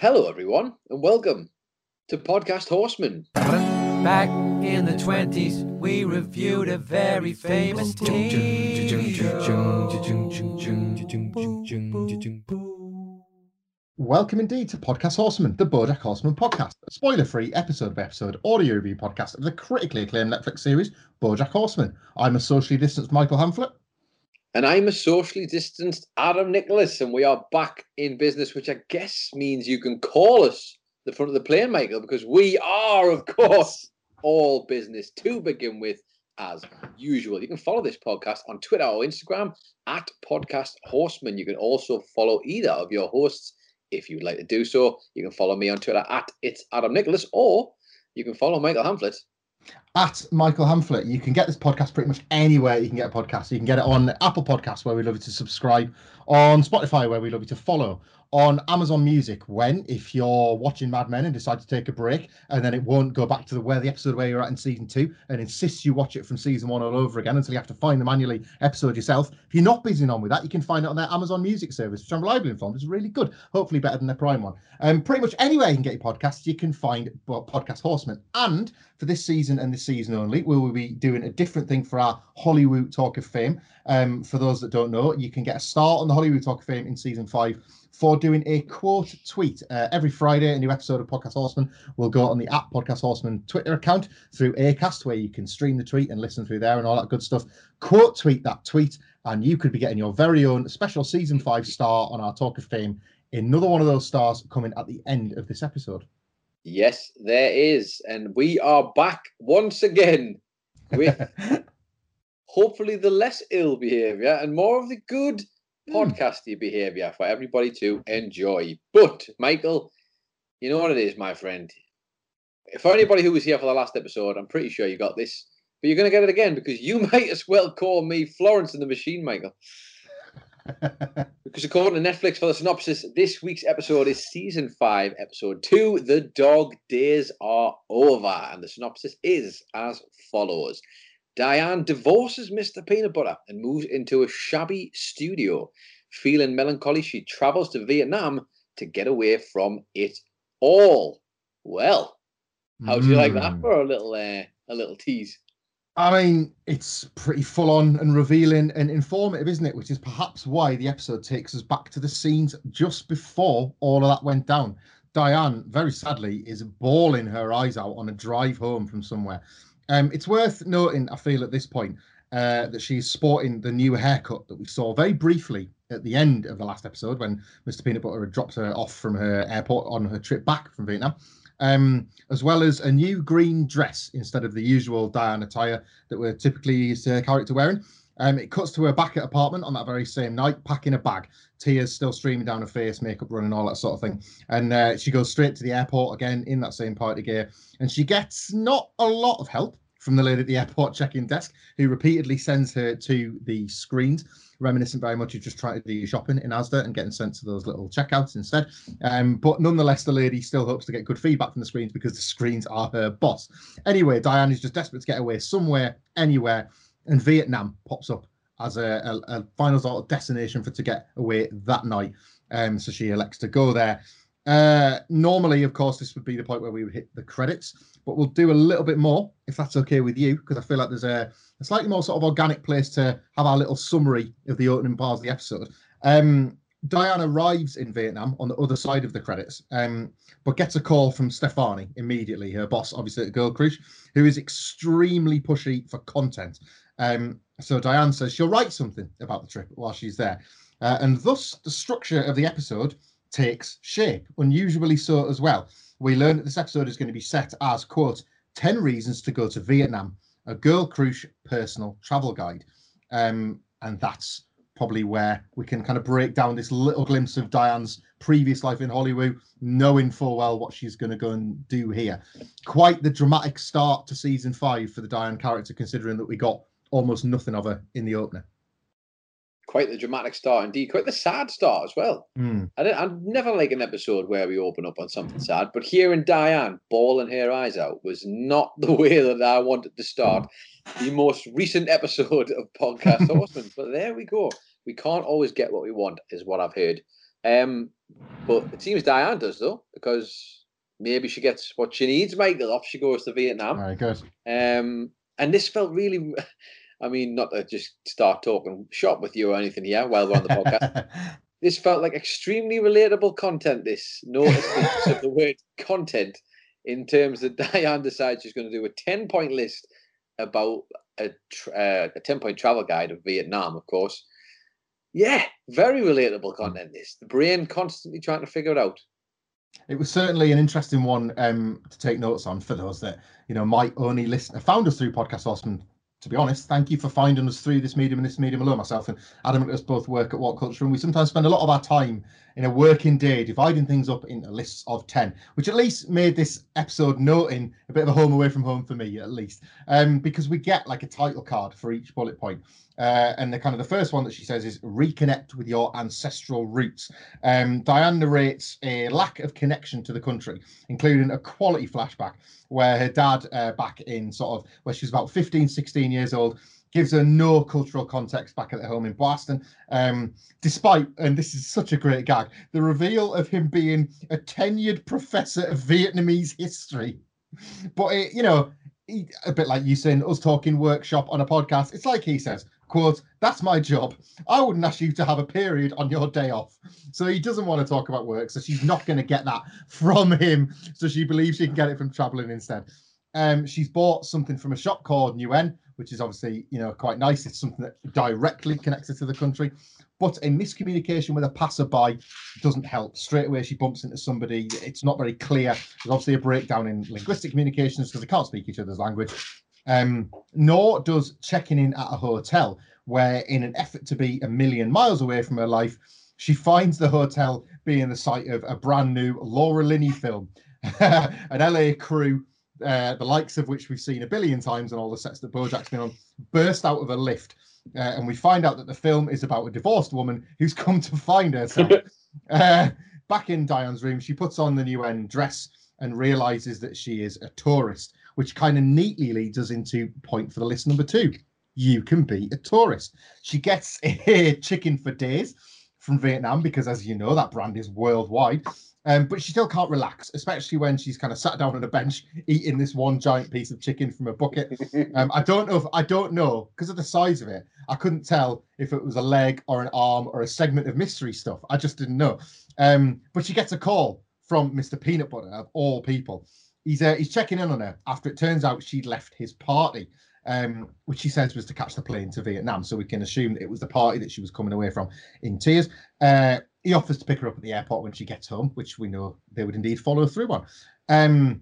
Hello, everyone, and welcome to Podcast Horseman. Back in the 20s, we reviewed a very famous team. Welcome indeed to Podcast Horseman, the Bojack Horseman podcast, a spoiler-free episode by episode audio review podcast of the critically acclaimed Netflix series Bojack Horseman. I'm a socially distanced Michael Hamflet. And I'm a socially distanced Adam Nicholas, and we are back in business, which I guess means you can call us the front of the plane, Michael, because we are, of course, all business to begin with, as usual. You can follow this podcast on Twitter or Instagram at Podcast Horseman. You can also follow either of your hosts if you'd like to do so. You can follow me on Twitter at It's Adam Nicholas, or you can follow Michael Hamflet At Michael Hamflet, you can get this podcast pretty much anywhere you can get a podcast. You can get it on Apple Podcasts, where we love you to subscribe, on Spotify, where we love you to follow, on Amazon Music, when if you're watching Mad Men and decide to take a break, and then it won't go back to the where the episode where you're at in season two, and insists you watch it from season one all over again until you have to find the manually episode yourself. If you're not busy on with that, you can find it on their Amazon Music service, which I'm reliably informed is really good, hopefully better than their Prime one. Um, pretty much anywhere you can get your podcasts, you can find Podcast Horseman. And for this season and this season only, we will be doing a different thing for our Hollywood Talk of Fame. Um, for those that don't know, you can get a start on the Hollywood Talk of Fame in season five for doing a quote tweet. Uh, every Friday, a new episode of Podcast Horseman will go on the at Podcast Horseman Twitter account through Acast, where you can stream the tweet and listen through there and all that good stuff. Quote tweet that tweet, and you could be getting your very own special season five star on our Talk of Fame. Another one of those stars coming at the end of this episode. Yes, there is. And we are back once again with hopefully the less ill behavior and more of the good Hmm. podcasty behavior for everybody to enjoy. But, Michael, you know what it is, my friend. For anybody who was here for the last episode, I'm pretty sure you got this, but you're going to get it again because you might as well call me Florence and the Machine, Michael. Because according to Netflix for the synopsis, this week's episode is season five, episode two. The dog days are over, and the synopsis is as follows: Diane divorces Mr. Peanut Butter and moves into a shabby studio. Feeling melancholy, she travels to Vietnam to get away from it all. Well, how do you like that Mm. for a little uh, a little tease? I mean, it's pretty full on and revealing and informative, isn't it? Which is perhaps why the episode takes us back to the scenes just before all of that went down. Diane, very sadly, is bawling her eyes out on a drive home from somewhere. Um, it's worth noting, I feel, at this point, uh, that she's sporting the new haircut that we saw very briefly at the end of the last episode when Mr. Peanut Butter had dropped her off from her airport on her trip back from Vietnam um, as well as a new green dress instead of the usual Diana attire that we're typically used to her character wearing. Um, it cuts to her back at apartment on that very same night, packing a bag. Tears still streaming down her face, makeup running, all that sort of thing. And uh, she goes straight to the airport again in that same party gear. And she gets not a lot of help from the lady at the airport check-in desk, who repeatedly sends her to the screens, reminiscent very much of just trying to do shopping in Asda and getting sent to those little checkouts instead. Um, but nonetheless, the lady still hopes to get good feedback from the screens because the screens are her boss. Anyway, Diane is just desperate to get away somewhere, anywhere, and Vietnam pops up as a, a, a final sort of destination for to get away that night. Um, so she elects to go there. Uh, normally, of course, this would be the point where we would hit the credits, but we'll do a little bit more if that's okay with you, because I feel like there's a, a slightly more sort of organic place to have our little summary of the opening parts of the episode. Um, Diane arrives in Vietnam on the other side of the credits, um, but gets a call from Stefani immediately, her boss, obviously at Girl Crush, who is extremely pushy for content. Um, so Diane says she'll write something about the trip while she's there. Uh, and thus, the structure of the episode takes shape, unusually so as well. We learn that this episode is going to be set as, quote, 10 reasons to go to Vietnam, a Girl Crush personal travel guide. Um, and that's probably where we can kind of break down this little glimpse of Diane's previous life in Hollywood, knowing full well what she's going to go and do here. Quite the dramatic start to season five for the Diane character, considering that we got almost nothing of her in the opener. Quite the dramatic start indeed. Quite the sad start as well. Mm. I, I never like an episode where we open up on something sad, but hearing Diane bawling her eyes out was not the way that I wanted to start the most recent episode of Podcast Horseman. but there we go. We can't always get what we want, is what I've heard. Um, but it seems Diane does though, because maybe she gets what she needs, Michael, off she goes to Vietnam. Very good. Um, and this felt really, I mean, not to just start talking shop with you or anything here while we're on the podcast. this felt like extremely relatable content. This notice the- of the word content in terms that Diane decides she's going to do a 10 point list about a, uh, a 10 point travel guide of Vietnam, of course. Yeah, very relatable content. This the brain constantly trying to figure it out. It was certainly an interesting one um, to take notes on for those that you know might only listen, found us through Podcast Awesome. To be honest, thank you for finding us through this medium and this medium alone. Myself and Adam and us both work at What Culture, and we sometimes spend a lot of our time in a working day dividing things up into lists of 10, which at least made this episode noting a bit of a home away from home for me, at least, um, because we get like a title card for each bullet point. Uh, and the kind of the first one that she says is reconnect with your ancestral roots. Um, Diane narrates a lack of connection to the country, including a quality flashback where her dad, uh, back in sort of where she was about 15, 16 years old, gives her no cultural context back at home in Boston. Um, despite, and this is such a great gag, the reveal of him being a tenured professor of Vietnamese history. But, it, you know, a bit like you saying us talking workshop on a podcast, it's like he says, quote, that's my job. I wouldn't ask you to have a period on your day off. So he doesn't want to talk about work. So she's not going to get that from him. So she believes she can get it from traveling instead. Um, she's bought something from a shop called Nguyen, which is obviously, you know, quite nice. It's something that directly connects her to the country. But a miscommunication with a passerby doesn't help. Straight away, she bumps into somebody. It's not very clear. There's obviously a breakdown in linguistic communications because they can't speak each other's language. Um, nor does checking in at a hotel, where in an effort to be a million miles away from her life, she finds the hotel being the site of a brand new Laura Linney film, an LA crew, uh, the likes of which we've seen a billion times on all the sets that Bojack's been on, burst out of a lift. Uh, and we find out that the film is about a divorced woman who's come to find herself. uh, back in Diane's room, she puts on the Nguyen dress and realizes that she is a tourist, which kind of neatly leads us into point for the list number two. You can be a tourist. She gets a chicken for days from Vietnam because, as you know, that brand is worldwide. Um, but she still can't relax, especially when she's kind of sat down on a bench eating this one giant piece of chicken from a bucket. Um, I don't know if I don't know because of the size of it. I couldn't tell if it was a leg or an arm or a segment of mystery stuff. I just didn't know. Um, but she gets a call from Mr. Peanut Butter of all people. He's uh, he's checking in on her after it turns out she'd left his party, um, which he says was to catch the plane to Vietnam. So we can assume it was the party that she was coming away from in tears. Uh, he offers to pick her up at the airport when she gets home, which we know they would indeed follow through on. Um,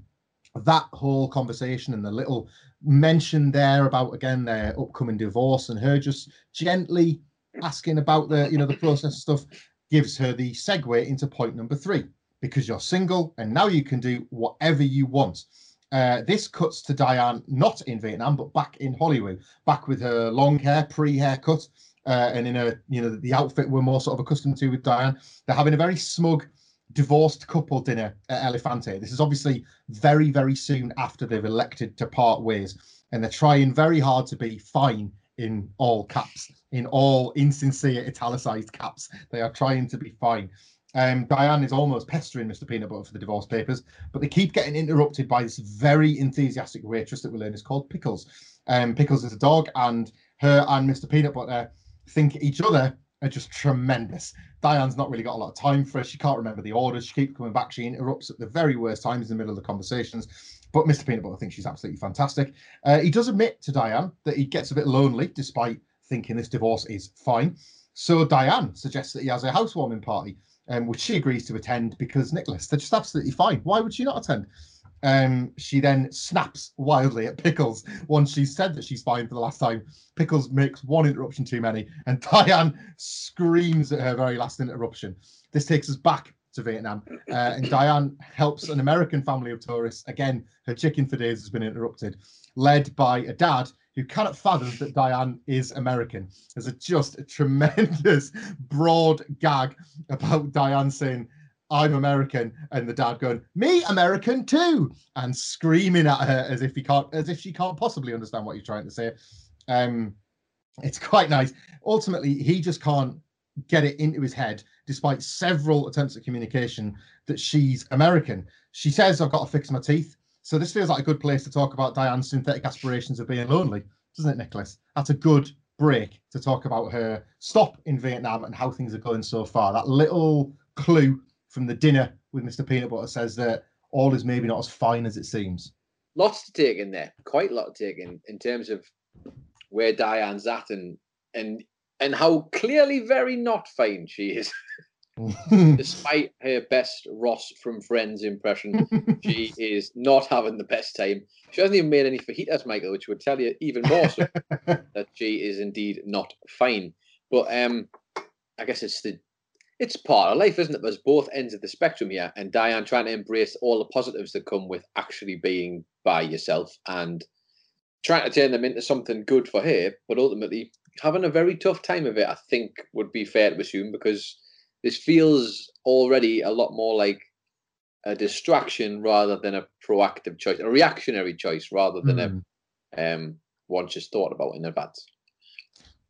that whole conversation and the little mention there about again their upcoming divorce and her just gently asking about the you know the process stuff gives her the segue into point number three because you're single and now you can do whatever you want. Uh, this cuts to Diane not in Vietnam but back in Hollywood, back with her long hair, pre-haircut, uh, and in a you know the outfit we're more sort of accustomed to with Diane. They're having a very smug divorced couple dinner at Elefante. This is obviously very very soon after they've elected to part ways, and they're trying very hard to be fine in all caps, in all insincere italicized caps. They are trying to be fine. Um, Diane is almost pestering Mr. Peanut Butter for the divorce papers, but they keep getting interrupted by this very enthusiastic waitress that we learn is called Pickles. Um, Pickles is a dog, and her and Mr. Peanut Butter think each other are just tremendous. Diane's not really got a lot of time for her. She can't remember the orders. She keeps coming back. She interrupts at the very worst times in the middle of the conversations. But Mr. Peanut Butter thinks she's absolutely fantastic. Uh, he does admit to Diane that he gets a bit lonely, despite thinking this divorce is fine. So Diane suggests that he has a housewarming party, um, which she agrees to attend because Nicholas, they're just absolutely fine. Why would she not attend? Um, she then snaps wildly at Pickles once she's said that she's fine for the last time. Pickles makes one interruption too many, and Diane screams at her very last interruption. This takes us back to Vietnam, uh, and Diane helps an American family of tourists. Again, her chicken for days has been interrupted, led by a dad who cannot fathom that Diane is American. There's a, just a tremendous broad gag about Diane saying, I'm American, and the dad going, "Me American too," and screaming at her as if he can't, as if she can't possibly understand what you're trying to say. Um, it's quite nice. Ultimately, he just can't get it into his head, despite several attempts at communication, that she's American. She says, "I've got to fix my teeth." So this feels like a good place to talk about Diane's synthetic aspirations of being lonely, doesn't it, Nicholas? That's a good break to talk about her stop in Vietnam and how things are going so far. That little clue from the dinner with Mr. Peanut Butter says that all is maybe not as fine as it seems. Lots to take in there, quite a lot to take in in terms of where Diane's at and and and how clearly very not fine she is. Despite her best Ross from Friends impression, she is not having the best time. She hasn't even made any fajitas, Michael, which would tell you even more so that she is indeed not fine. But um, I guess it's the it's part of life, isn't it? There's both ends of the spectrum here, and Diane trying to embrace all the positives that come with actually being by yourself and trying to turn them into something good for her, but ultimately having a very tough time of it. I think would be fair to assume because this feels already a lot more like a distraction rather than a proactive choice, a reactionary choice rather than mm. a um, one just thought about in advance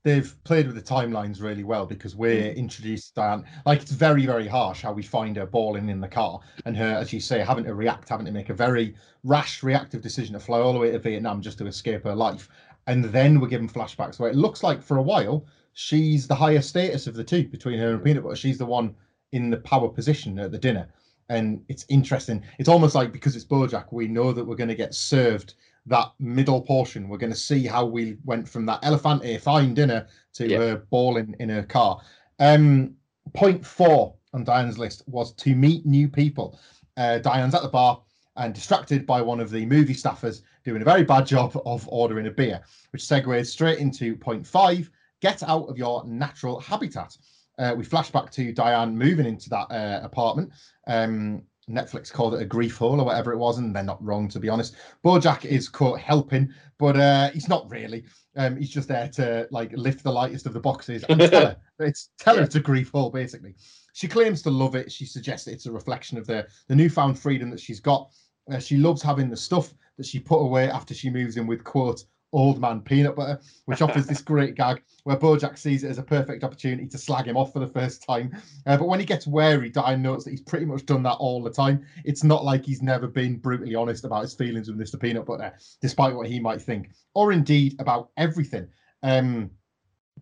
they've played with the timelines really well because we're mm. introduced Diane. Like it's very, very harsh how we find her bawling in the car and her, as you say, having to react, having to make a very rash, reactive decision to fly all the way to Vietnam just to escape her life. And then we're given flashbacks where it looks like for a while she's the higher status of the two between her and Peanut Butter. She's the one in the power position at the dinner. And it's interesting. It's almost like because it's Bojack, we know that we're going to get served that middle portion. We're going to see how we went from that Elefante fine dinner to yeah. her bawling in her car. Um, point four on Diane's list was to meet new people. Uh, Diane's at the bar and distracted by one of the movie staffers doing a very bad job of ordering a beer, which segues straight into point five get out of your natural habitat. Uh, we flash back to Diane moving into that uh, apartment. Um, Netflix called it a grief hole or whatever it was, and they're not wrong to be honest. Bojack is caught helping, but uh, he's not really. Um, he's just there to like lift the lightest of the boxes and tell her it's tell her it's a grief hole basically. She claims to love it. She suggests it's a reflection of the the newfound freedom that she's got. Uh, she loves having the stuff that she put away after she moves in with quote old man peanut butter, which offers this great gag where Bojack sees it as a perfect opportunity to slag him off for the first time. Uh, but when he gets wary, Diane notes that he's pretty much done that all the time. It's not like he's never been brutally honest about his feelings with Mr. Peanut Butter, despite what he might think, or indeed about everything. Um,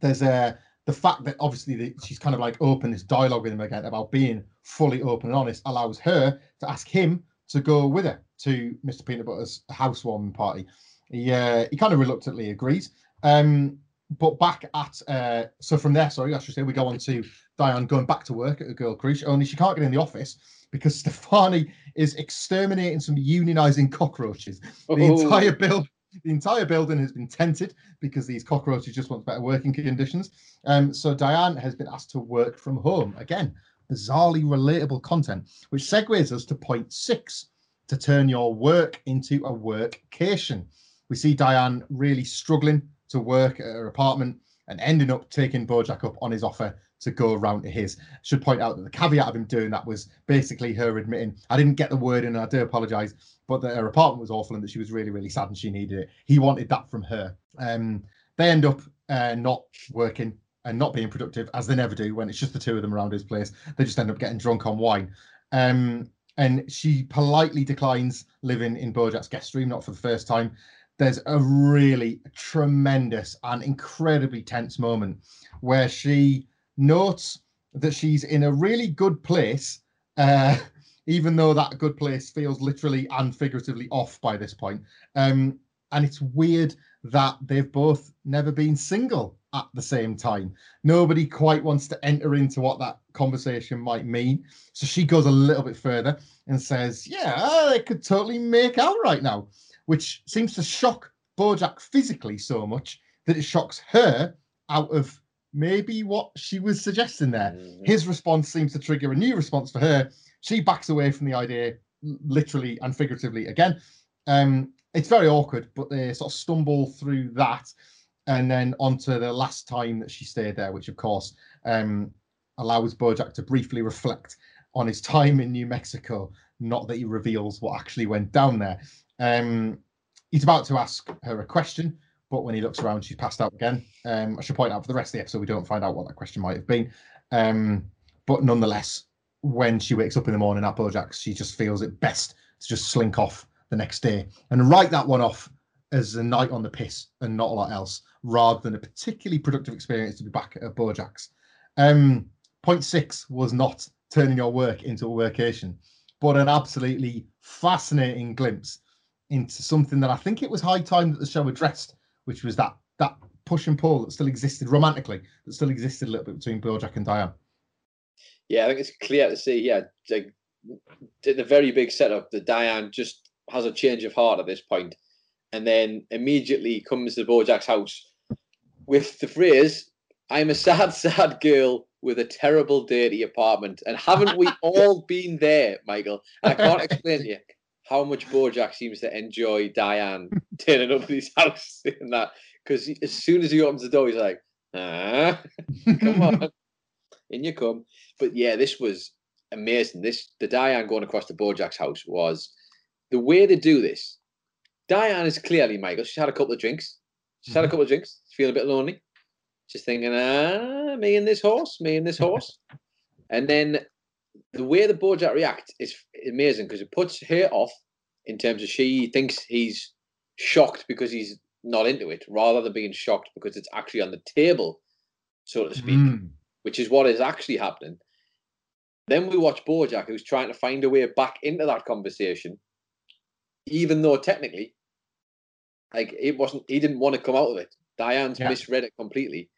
there's a the fact that obviously the, she's kind of like open this dialogue with him again about being fully open and honest allows her to ask him to go with her to Mr. Peanut Butter's housewarming party. He uh, he kind of reluctantly agrees. Um, but back at uh, so from there, sorry, I should say we go on to Diane going back to work at a Girl Crush. Only she can't get in the office because Stefani is exterminating some unionizing cockroaches. The oh. entire build the entire building has been tented because these cockroaches just want better working conditions. Um, so Diane has been asked to work from home again. Bizarrely relatable content, which segues us to point six to turn your work into a workcation. We see Diane really struggling to work at her apartment and ending up taking Bojack up on his offer to go around to his. Should point out that the caveat of him doing that was basically her admitting, I didn't get the word in and I do apologize, but that her apartment was awful and that she was really, really sad and she needed it. He wanted that from her. Um, they end up uh, not working and not being productive as they never do when it's just the two of them around his place. They just end up getting drunk on wine. Um, and she politely declines living in Bojack's guest room, not for the first time there's a really tremendous and incredibly tense moment where she notes that she's in a really good place, uh, even though that good place feels literally and figuratively off by this point. Um, and it's weird that they've both never been single at the same time. Nobody quite wants to enter into what that conversation might mean. So she goes a little bit further and says, Yeah, they could totally make out right now, which seems to shock Bojack physically so much that it shocks her out of maybe what she was suggesting there. Mm-hmm. His response seems to trigger a new response for her. She backs away from the idea, literally and figuratively again. Um, it's very awkward, but they sort of stumble through that and then onto the last time that she stayed there, which of course um, allows Bojack to briefly reflect on his time in New Mexico. Not that he reveals what actually went down there. Um, he's about to ask her a question, but when he looks around, she's passed out again. Um, I should point out for the rest of the episode, we don't find out what that question might have been. Um, but nonetheless, when she wakes up in the morning at Bojack's, she just feels it best to just slink off the next day and write that one off as a night on the piss and not a lot else, rather than a particularly productive experience to be back at Bojack's. Um, point six was not turning your work into a workation, but an absolutely fascinating glimpse into something that I think it was high time that the show addressed, which was that that push and pull that still existed romantically, that still existed a little bit between Bojack and Diane. Yeah, I think it's clear to see. Yeah, like the very big setup that Diane just has a change of heart at this point, and then immediately comes to Bojack's house with the phrase, "I'm a sad, sad girl with a terrible, dirty apartment." And haven't we all been there, Michael? I can't explain to you how much Bojack seems to enjoy Diane turning up at his house and that because as soon as he opens the door, he's like, "Ah, come on, in you come." But yeah, this was amazing. This the Diane going across to Bojack's house was the way they do this. Diane is clearly Michael. She's had a couple of drinks. She's had a mm-hmm. couple of drinks. She's feeling a bit lonely. She's thinking, ah, me and this horse, me and this horse. and then the way the Bojack reacts is amazing because it puts her off in terms of she thinks he's shocked because he's not into it, rather than being shocked because it's actually on the table, so to speak, mm. which is what is actually happening. Then we watch Bojack, who's trying to find a way back into that conversation, even though technically, like it wasn't, he didn't want to come out of it. Diane's yeah. misread it completely.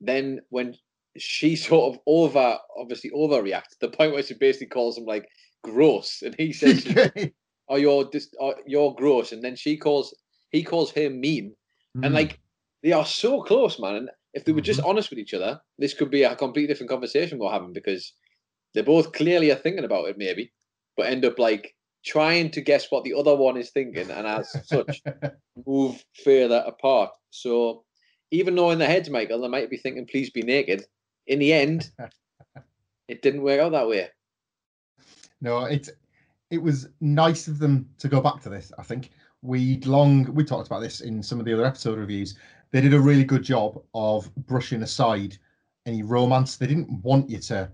Then when she sort of over, obviously overreacts, the point where she basically calls him like gross, and he says, "Oh, you're just, oh, you're gross," and then she calls, he calls her mean, mm. and like they are so close, man. And if they were just mm-hmm. honest with each other, this could be a completely different conversation we're having because they both clearly are thinking about it, maybe, but end up like trying to guess what the other one is thinking, and as such, move further apart. So even though in their heads, Michael, they might be thinking, please be naked, in the end, it didn't work out that way. No, it's it was nice of them to go back to this. I think we'd long we talked about this in some of the other episode reviews. They did a really good job of brushing aside any romance. They didn't want you to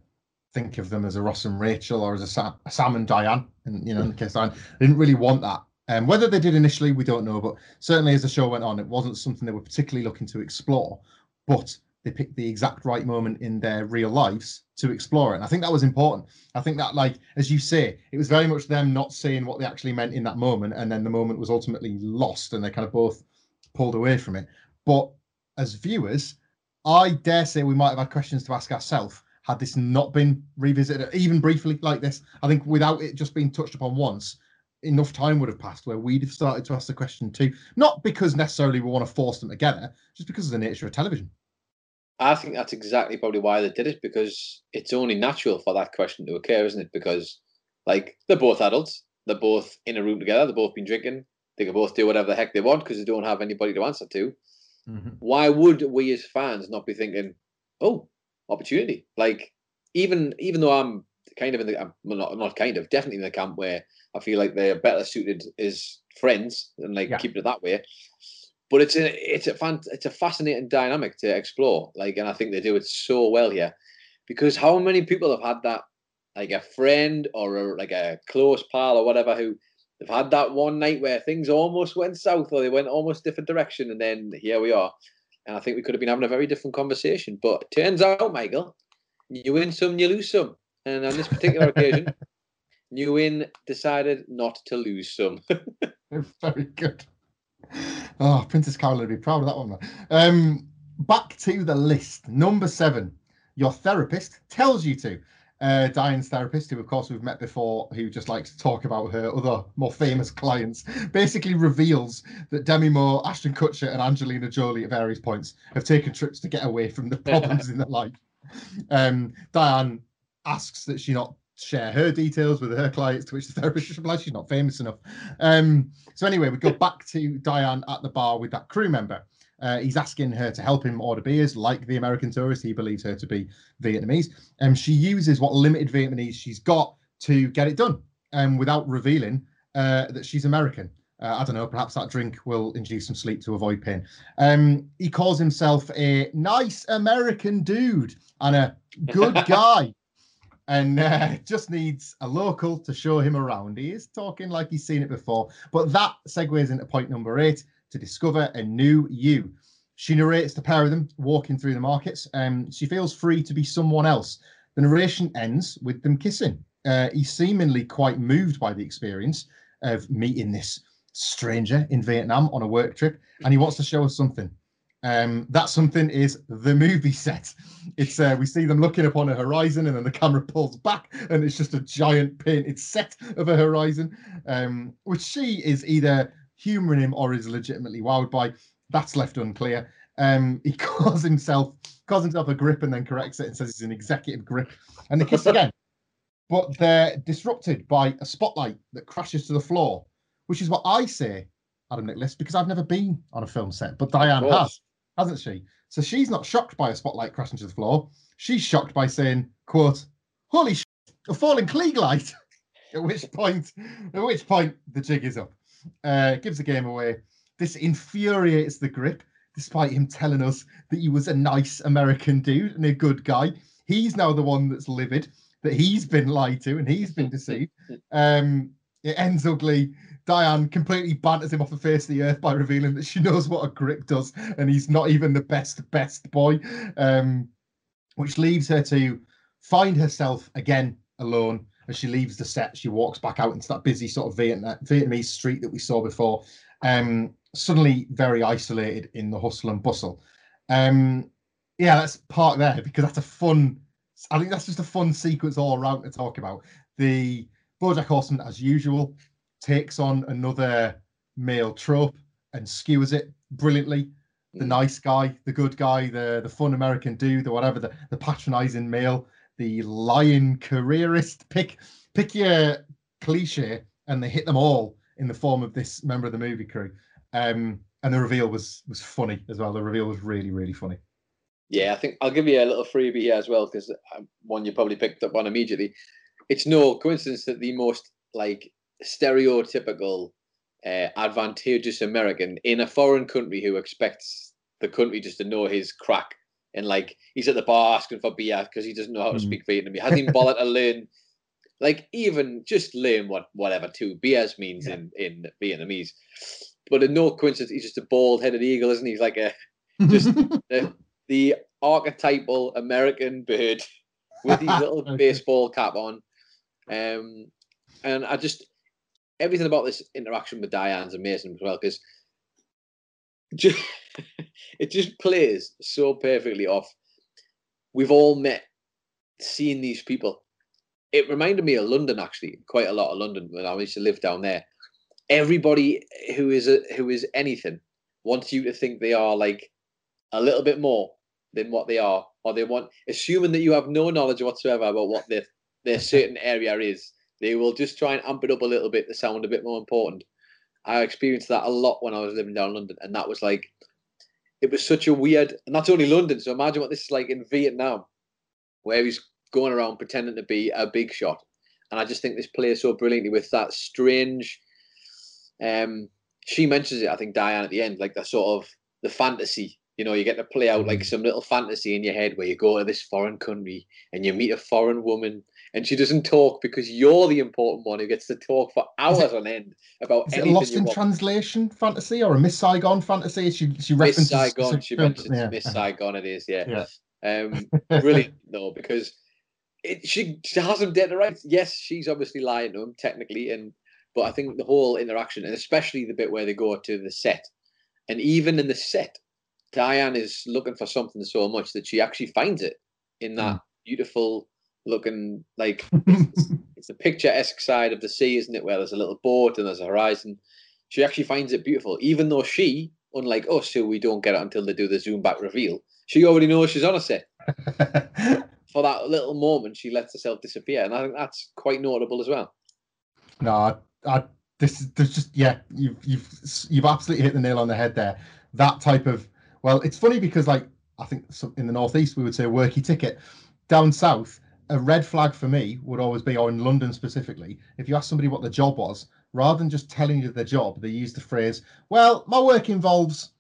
think of them as a Ross and Rachel or as a Sam, a Sam and Diane. And you know, in the case Diane, they didn't really want that. And um, whether they did initially, we don't know. But certainly, as the show went on, it wasn't something they were particularly looking to explore. But they picked the exact right moment in their real lives to explore it. And I think that was important. I think that, like as you say, it was very much them not saying what they actually meant in that moment, and then the moment was ultimately lost, and they kind of both pulled away from it. But as viewers, I dare say we might have had questions to ask ourselves had this not been revisited, even briefly like this. I think without it just being touched upon once, enough time would have passed where we'd have started to ask the question too. Not because necessarily we want to force them together, just because of the nature of television. I think that's exactly probably why they did it because it's only natural for that question to occur, isn't it? Because like they're both adults, they're both in a room together, they've both been drinking, they can both do whatever the heck they want because they don't have anybody to answer to. Mm-hmm. Why would we as fans not be thinking, oh, opportunity? Like even even though I'm kind of in the I'm not not kind of definitely in the camp where I feel like they're better suited as friends and like yeah. keep it that way. But it's a it's a fan, it's a fascinating dynamic to explore. Like, and I think they do it so well here, because how many people have had that, like a friend or a, like a close pal or whatever, who they've had that one night where things almost went south or they went almost different direction, and then here we are. And I think we could have been having a very different conversation. But it turns out, Michael, you win some, you lose some. And on this particular occasion, Nguyen decided not to lose some. Very good. Oh, Princess Carolyn would be proud of that one. Um, back to the list. Number seven. Your therapist tells you to. Uh, Diane's therapist, who of course we've met before, who just likes to talk about her other more famous clients, basically reveals that Demi Moore, Ashton Kutcher, and Angelina Jolie at various points have taken trips to get away from the problems in their life. Um, Diane asks that she not share her details with her clients, to which the therapist replies she's not famous enough. Um, so anyway, we go back to Diane at the bar with that crew member. Uh, he's asking her to help him order beers, like the American tourist. He believes her to be Vietnamese. And um, she uses what limited Vietnamese she's got to get it done um, without revealing uh, that she's American. Uh, I don't know, perhaps that drink will induce some sleep to avoid pain. Um, he calls himself a nice American dude and a good guy and uh, just needs a local to show him around. He is talking like he's seen it before, but that segues into point number eight to discover a new you. She narrates the pair of them walking through the markets, and she feels free to be someone else. The narration ends with them kissing. Uh, he's seemingly quite moved by the experience of meeting this stranger in Vietnam on a work trip, and he wants to show us something. Um, that something is the movie set. It's uh, we see them looking upon a horizon, and then the camera pulls back, and it's just a giant painted set of a horizon, um, which she is either humouring him or is legitimately wowed by. That's left unclear. Um, he calls himself calls himself a grip and then corrects it and says he's an executive grip, and they kiss again. But they're disrupted by a spotlight that crashes to the floor, which is what I say, Adam Nicholas, because I've never been on a film set, but Diane has hasn't she? So she's not shocked by a spotlight crashing to the floor. She's shocked by saying, quote, holy shit, a falling Klieg light. at which point, at which point the jig is up. Uh, gives the game away. This infuriates the grip, despite him telling us that he was a nice American dude and a good guy. He's now the one that's livid, that he's been lied to and he's been deceived. Um, it ends ugly. Diane completely banters him off the face of the earth by revealing that she knows what a grip does, and he's not even the best best boy. Um, which leaves her to find herself again alone as she leaves the set. She walks back out into that busy sort of Vietnamese street that we saw before. Um, suddenly very isolated in the hustle and bustle. Um, yeah, let's park there because that's a fun. I think that's just a fun sequence all around to talk about. The BoJack Horseman, as usual, takes on another male trope and skewers it brilliantly. The mm. nice guy, the good guy, the the fun American dude, or whatever, the, the patronizing male, the lion careerist. Pick pick your cliche, and they hit them all in the form of this member of the movie crew. Um, and the reveal was was funny as well. The reveal was really really funny. Yeah, I think I'll give you a little freebie here as well because uh, one you probably picked up on immediately. It's no coincidence that the most like stereotypical uh, advantageous American in a foreign country who expects the country just to know his crack. And like he's at the bar asking for beer because he doesn't know how to mm. speak Vietnamese. He hasn't even bothered to learn, like even just learn what whatever two beers means yeah. in in Vietnamese. But in no coincidence, he's just a bald-headed eagle, isn't he? He's like a just the, the archetypal American bird with his little baseball cap on. Um, and I just everything about this interaction with Diane's amazing as well because it just plays so perfectly off. We've all met, seen these people. It reminded me of London actually, quite a lot of London when I used to live down there. Everybody who is a, who is anything wants you to think they are like a little bit more than what they are, or they want assuming that you have no knowledge whatsoever about what their their certain area is they will just try and amp it up a little bit to sound a bit more important. I experienced that a lot when I was living down in London, and that was like, it was such a weird, and that's only London. So imagine what this is like in Vietnam, where he's going around pretending to be a big shot. And I just think this plays so brilliantly with that strange. Um, she mentions it, I think Diane at the end, like the sort of the fantasy. You know, you get to play out like mm. some little fantasy in your head where you go to this foreign country and you meet a foreign woman and she doesn't talk because you're the important one who gets to talk for hours it, on end about is anything. It lost in want. translation fantasy or a Miss Saigon fantasy? She she references Miss Saigon. She mentions yeah. Miss Saigon. It is, yeah. yeah. Um, brilliant though, because it, she, she has him dead to rights. Yes, she's obviously lying to him technically, and but I think the whole interaction, and especially the bit where they go to the set, and even in the set, Diane is looking for something so much that she actually finds it in that Mm. beautiful looking like it's, it's the picturesque side of the sea, isn't it? Where there's a little boat and there's a horizon. She actually finds it beautiful, even though she, unlike us, who we don't get it until they do the zoom back reveal, she already knows she's on a set. For that little moment, she lets herself disappear, and I think that's quite notable as well. No, I, I this is there's just yeah, you've you've you've absolutely hit the nail on the head there. That type of well, it's funny because like I think in the northeast we would say a worky ticket. Down south, a red flag for me would always be, or in London specifically, if you ask somebody what the job was, rather than just telling you their job, they use the phrase, "Well, my work involves."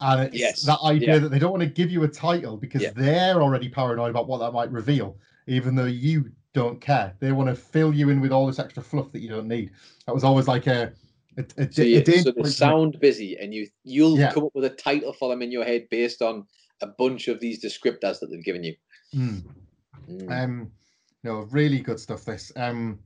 And it's Yes, that idea yeah. that they don't want to give you a title because Yeah. they're already paranoid about what that might reveal, even though you don't care. They want to fill you in with all this extra fluff that you don't need. That was always like a a, a, So, you, so they sound busy, and you you'll Yeah. come up with a title for them in your head based on a bunch of these descriptors that they've given you. Mm. Mm. Um, no, really good stuff. This um,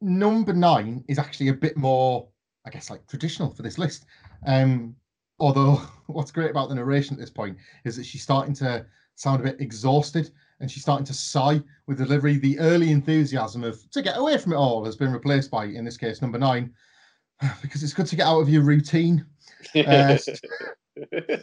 number nine is actually a bit more, I guess, like traditional for this list. Um, although what's great about the narration at this point is that she's starting to sound a bit exhausted and she's starting to sigh with delivery. The early enthusiasm of to get away from it all has been replaced by, in this case, number nine, because it's good to get out of your routine. uh,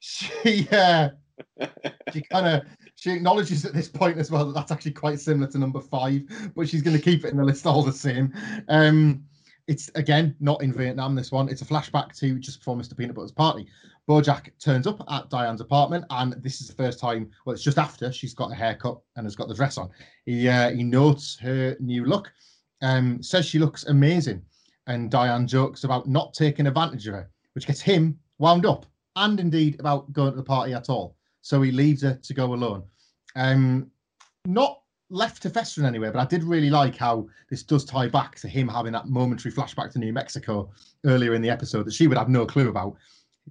She uh, she kind of she acknowledges at this point as well that that's actually quite similar to number five, but she's going to keep it in the list all the same. Um, it's again not in Vietnam. This one, it's a flashback to just before Mr. Peanut Butter's party. Bojack turns up at Diane's apartment, and this is the first time. Well, it's just after she's got a haircut and has got the dress on. He uh, he notes her new look, um, says she looks amazing, and Diane jokes about not taking advantage of her, which gets him wound up, and indeed about going to the party at all. So he leaves her to go alone. Um, not left to fester in anywhere, but I did really like how this does tie back to him having that momentary flashback to New Mexico earlier in the episode that she would have no clue about.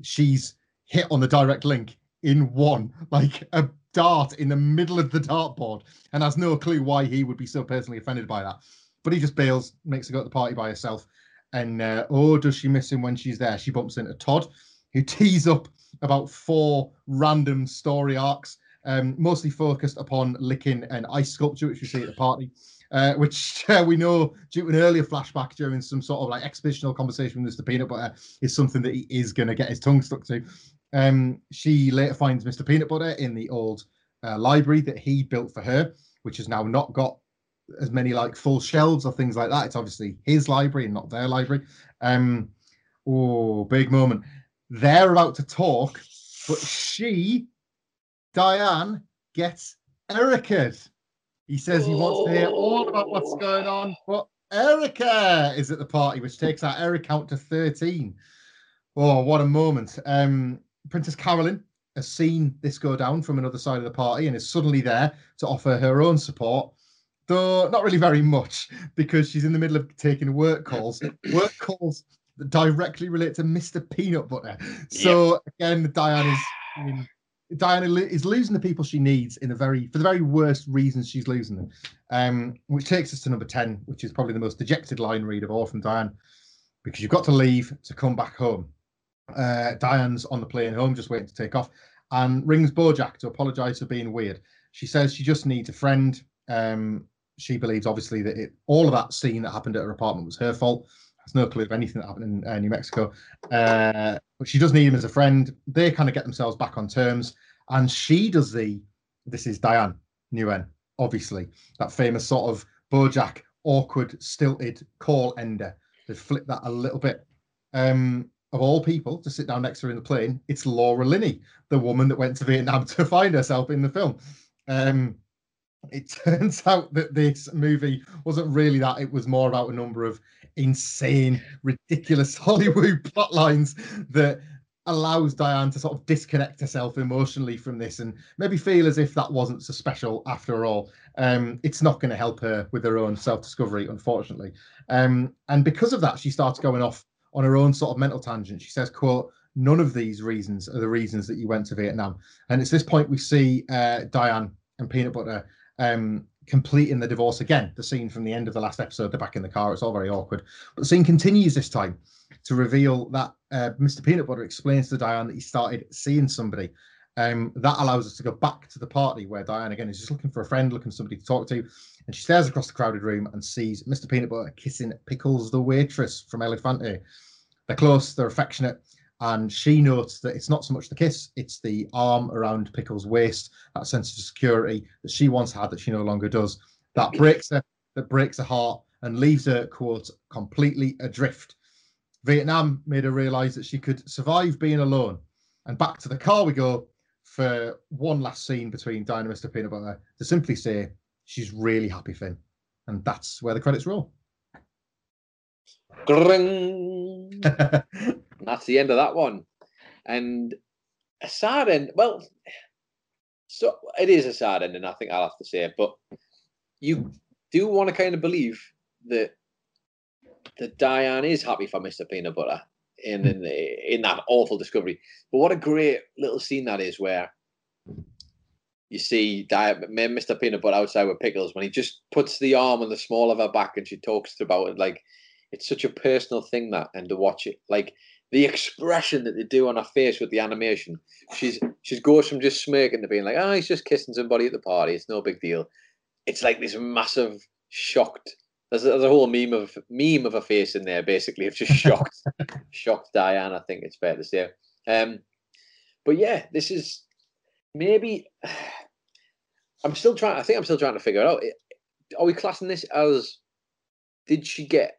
She's hit on the direct link in one, like a dart in the middle of the dartboard, and has no clue why he would be so personally offended by that. But he just bails, makes her go to the party by herself. And uh, oh, does she miss him when she's there? She bumps into Todd, who tees up about four random story arcs, um, mostly focused upon licking an ice sculpture, which we see at the party, uh, which uh, we know due to an earlier flashback during some sort of like expositional conversation with Mr. Peanut Butter is something that he is going to get his tongue stuck to. Um, she later finds Mr. Peanut Butter in the old uh, library that he built for her, which has now not got as many like full shelves or things like that. It's obviously his library and not their library. Um, oh, big moment. They're about to talk, but she, Diane, gets Erica. He says he wants to hear all about what's going on, but Erica is at the party, which takes our Eric count to 13. Oh, what a moment. Um, Princess Carolyn has seen this go down from another side of the party and is suddenly there to offer her own support, though not really very much because she's in the middle of taking work calls. work calls directly relate to Mr. Peanut Butter. So again, Diane is. I mean, Diana is losing the people she needs in the very for the very worst reasons she's losing them. Um, which takes us to number 10, which is probably the most dejected line read of all from Diane, because you've got to leave to come back home. Uh, Diane's on the plane home, just waiting to take off, and rings Bojack to apologize for being weird. She says she just needs a friend. Um, she believes obviously that it, all of that scene that happened at her apartment was her fault. Has no clue of anything that happened in uh, New Mexico. Uh, but she does need him as a friend. They kind of get themselves back on terms, and she does the. This is Diane Nguyen, obviously that famous sort of Bojack awkward, stilted call ender. They flip that a little bit. Um, of all people to sit down next to her in the plane, it's Laura Linney, the woman that went to Vietnam to find herself in the film. Um, it turns out that this movie wasn't really that. It was more about a number of insane, ridiculous Hollywood plot lines that allows Diane to sort of disconnect herself emotionally from this and maybe feel as if that wasn't so special after all. Um, it's not going to help her with her own self-discovery, unfortunately. Um, and because of that, she starts going off on her own sort of mental tangent. She says, quote, none of these reasons are the reasons that you went to Vietnam. And it's this point we see uh, Diane and Peanut Butter um, completing the divorce again. The scene from the end of the last episode, they're back in the car. It's all very awkward. But the scene continues this time to reveal that uh, Mr. Peanut Butter explains to Diane that he started seeing somebody. Um, that allows us to go back to the party where Diane again is just looking for a friend, looking for somebody to talk to, and she stares across the crowded room and sees Mr. Peanut Butter kissing Pickles, the waitress from Elefante. They're close, they're affectionate, and she notes that it's not so much the kiss, it's the arm around Pickles' waist, that sense of security that she once had that she no longer does. That breaks her, that breaks her heart and leaves her, quote, completely adrift. Vietnam made her realize that she could survive being alone. And back to the car we go for one last scene between Diane and. Peanut Butter to simply say she's really happy, Finn. And that's where the credits roll. That's the end of that one. And a sad end. Well, so it is a sad ending. I think I'll have to say, but you do want to kind of believe that that Diane is happy for Mr. Peanut Butter in in, the, in that awful discovery. But what a great little scene that is, where you see Diane, Mr. Peanut Butter outside with Pickles when he just puts the arm on the small of her back and she talks about it like it's such a personal thing that and to watch it like the expression that they do on her face with the animation. She's she goes from just smirking to being like oh he's just kissing somebody at the party. It's no big deal. It's like this massive shocked there's, there's a whole meme of meme of a face in there basically. Of just shocked shocked diane i think it's fair to say. Um but yeah this is maybe i'm still trying i think i'm still trying to figure it out. Are we classing this as did she get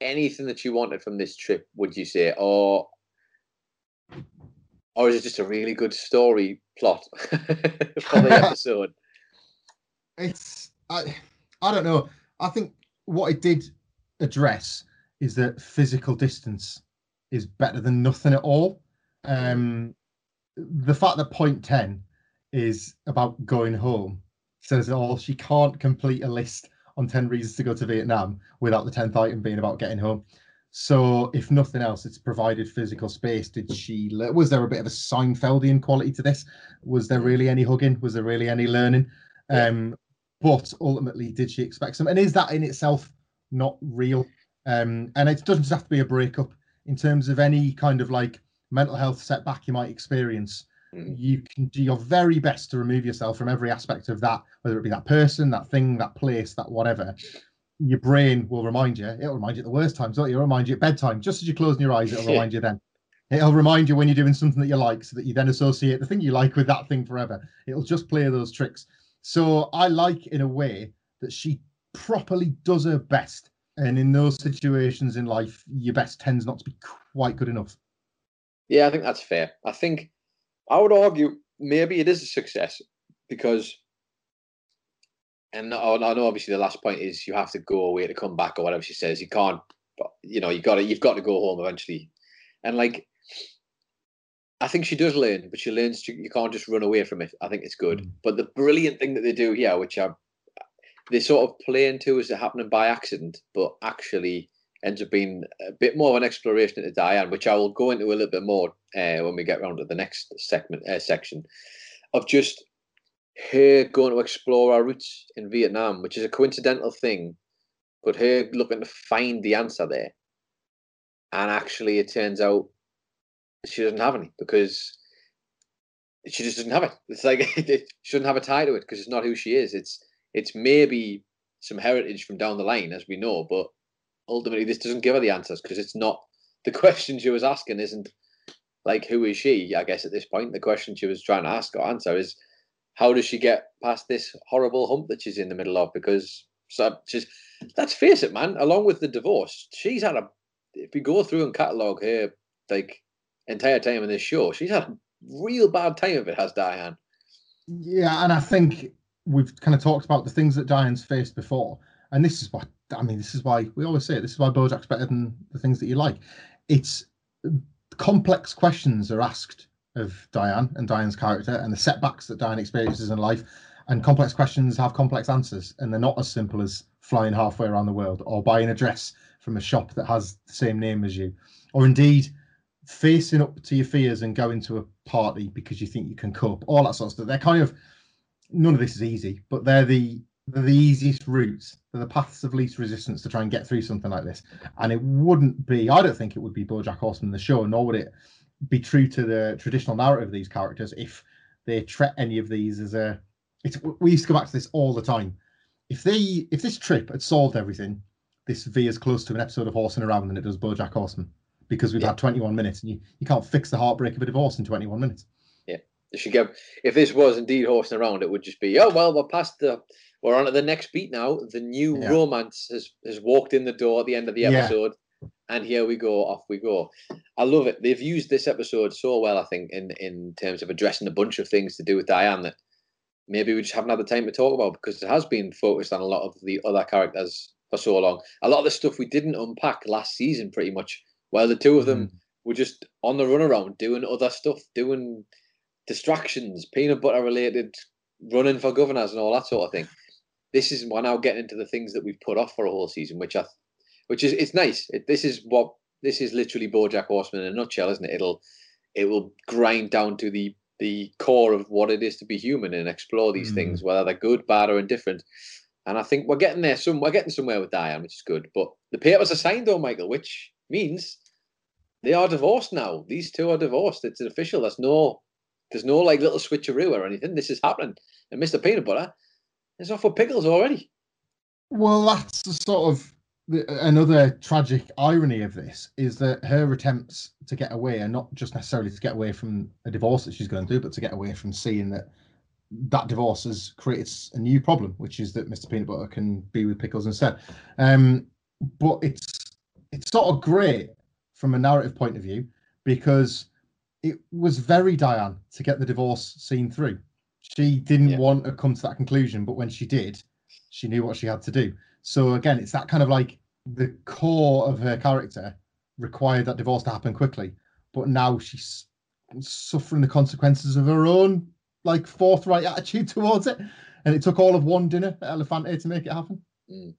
anything that you wanted from this trip, would you say, or or is it just a really good story plot for the episode? It's I I don't know. I think what it did address is that physical distance is better than nothing at all. Um, the fact that point ten is about going home says all. She can't complete a list on 10 reasons to go to Vietnam without the 10th item being about getting home. So, if nothing else, it's provided physical space. Did she? Was there a bit of a Seinfeldian quality to this? Was there really any hugging? Was there really any learning? Um, but ultimately, did she expect some? And is that in itself not real? Um, and it doesn't just have to be a breakup. In terms of any kind of like mental health setback you might experience, Mm. you can do your very best to remove yourself from every aspect of that, whether it be that person, that thing, that place, that whatever. Your brain will remind you. It'll remind you at the worst times, It'll remind you at bedtime. Just as you're closing your eyes, it'll remind you then. It'll remind you when you're doing something that you like, so that you then associate the thing you like with that thing forever. It'll just play those tricks. So I like, in a way, that she properly does her best. And in those situations in life, your best tends not to be quite good enough. Yeah, I think that's fair. I think I would argue maybe it is a success because, and I know obviously the last point is you have to go away to come back or whatever she says. You can't, but you know you got to you've got to go home eventually, and like. I think she does learn, but she learns to, you can't just run away from it. I think it's good. Mm. But the brilliant thing that they do here, which are they sort of play into as it happening by accident, but actually ends up being a bit more of an exploration into Diane, which I will go into a little bit more uh, when we get around to the next segment uh, section of just her going to explore our roots in Vietnam, which is a coincidental thing, but her looking to find the answer there. And actually, it turns out she doesn't have any because she just doesn't have it. It's like she doesn't have a tie to it because it's not who she is. It's it's maybe some heritage from down the line, as we know, but ultimately this doesn't give her the answers because it's not the question she was asking isn't like who is she i guess at this point. The question she was trying to ask or answer is how does she get past this horrible hump that she's in the middle of? Because so she's let's face it man along with the divorce she's had a if we go through and catalog her like entire time in this show she's had a real bad time of it has diane. Yeah and i think we've kind of talked about the things that diane's faced before and this is what I mean. This is why we always say it, this is why Bojack's better than the things that you like. It's complex questions are asked of Diane and Diane's character, and the setbacks that Diane experiences in life, and complex questions have complex answers, and they're not as simple as flying halfway around the world or buying a dress from a shop that has the same name as you, or indeed facing up to your fears and going to a party because you think you can cope, all that sort of stuff. They're kind of none of this is easy, but they're the the easiest routes. The paths of least resistance to try and get through something like this. And it wouldn't be, I don't think it would be BoJack Horseman the show, nor would it be true to the traditional narrative of these characters if they treat any of these as a. It's we used to go back to this all the time. If they if this trip had solved everything, this veers close to an episode of Horsing Around than it does BoJack Horseman because we've Yeah. had 21 minutes and you, you can't fix the heartbreak of a divorce in 21 minutes. They should get if this was indeed horsing around, it would just be oh well, we're past the we're on to the next beat now. The new Yeah. romance has has walked in the door at the end of the Yeah. episode, and here we go, off we go. I love it. They've used this episode so well, I think, in in terms of addressing a bunch of things to do with Diane that maybe we just haven't had the time to talk about because it has been focused on a lot of the other characters for so long. A lot of the stuff we didn't unpack last season, pretty much, while the two of them mm. were just on the runaround doing other stuff, doing distractions, peanut butter related, running for governors and all that sort of thing. This is we're now getting into the things that we've put off for a whole season, which I, which is it's nice. It, this is what this is literally BoJack Horseman in a nutshell, isn't it? It'll it will grind down to the the core of what it is to be human and explore these Mm. things, whether they're good, bad, or indifferent. And I think we're getting there. Some we're getting somewhere with Diane, which is good. But the papers are signed, though, Michael, which means they are divorced now. These two are divorced. It's official. There's no, there's no like little switcheroo or anything. This is happening. And Mr. Peanut Butter is off with pickles already. Well, that's the sort of the, another tragic irony of this is that her attempts to get away are not just necessarily to get away from a divorce that she's going to do, but to get away from seeing that that divorce has created a new problem, which is that Mr. Peanut Butter can be with pickles instead. Um, but it's it's sort of great from a narrative point of view because it was very Diane to get the divorce scene through. She didn't Yeah. want to come to that conclusion, but when she did, she knew what she had to do. So again, it's that kind of like the core of her character required that divorce to happen quickly, but now she's suffering the consequences of her own like forthright attitude towards it. And it took all of one dinner at Elefante to make it happen. Mm.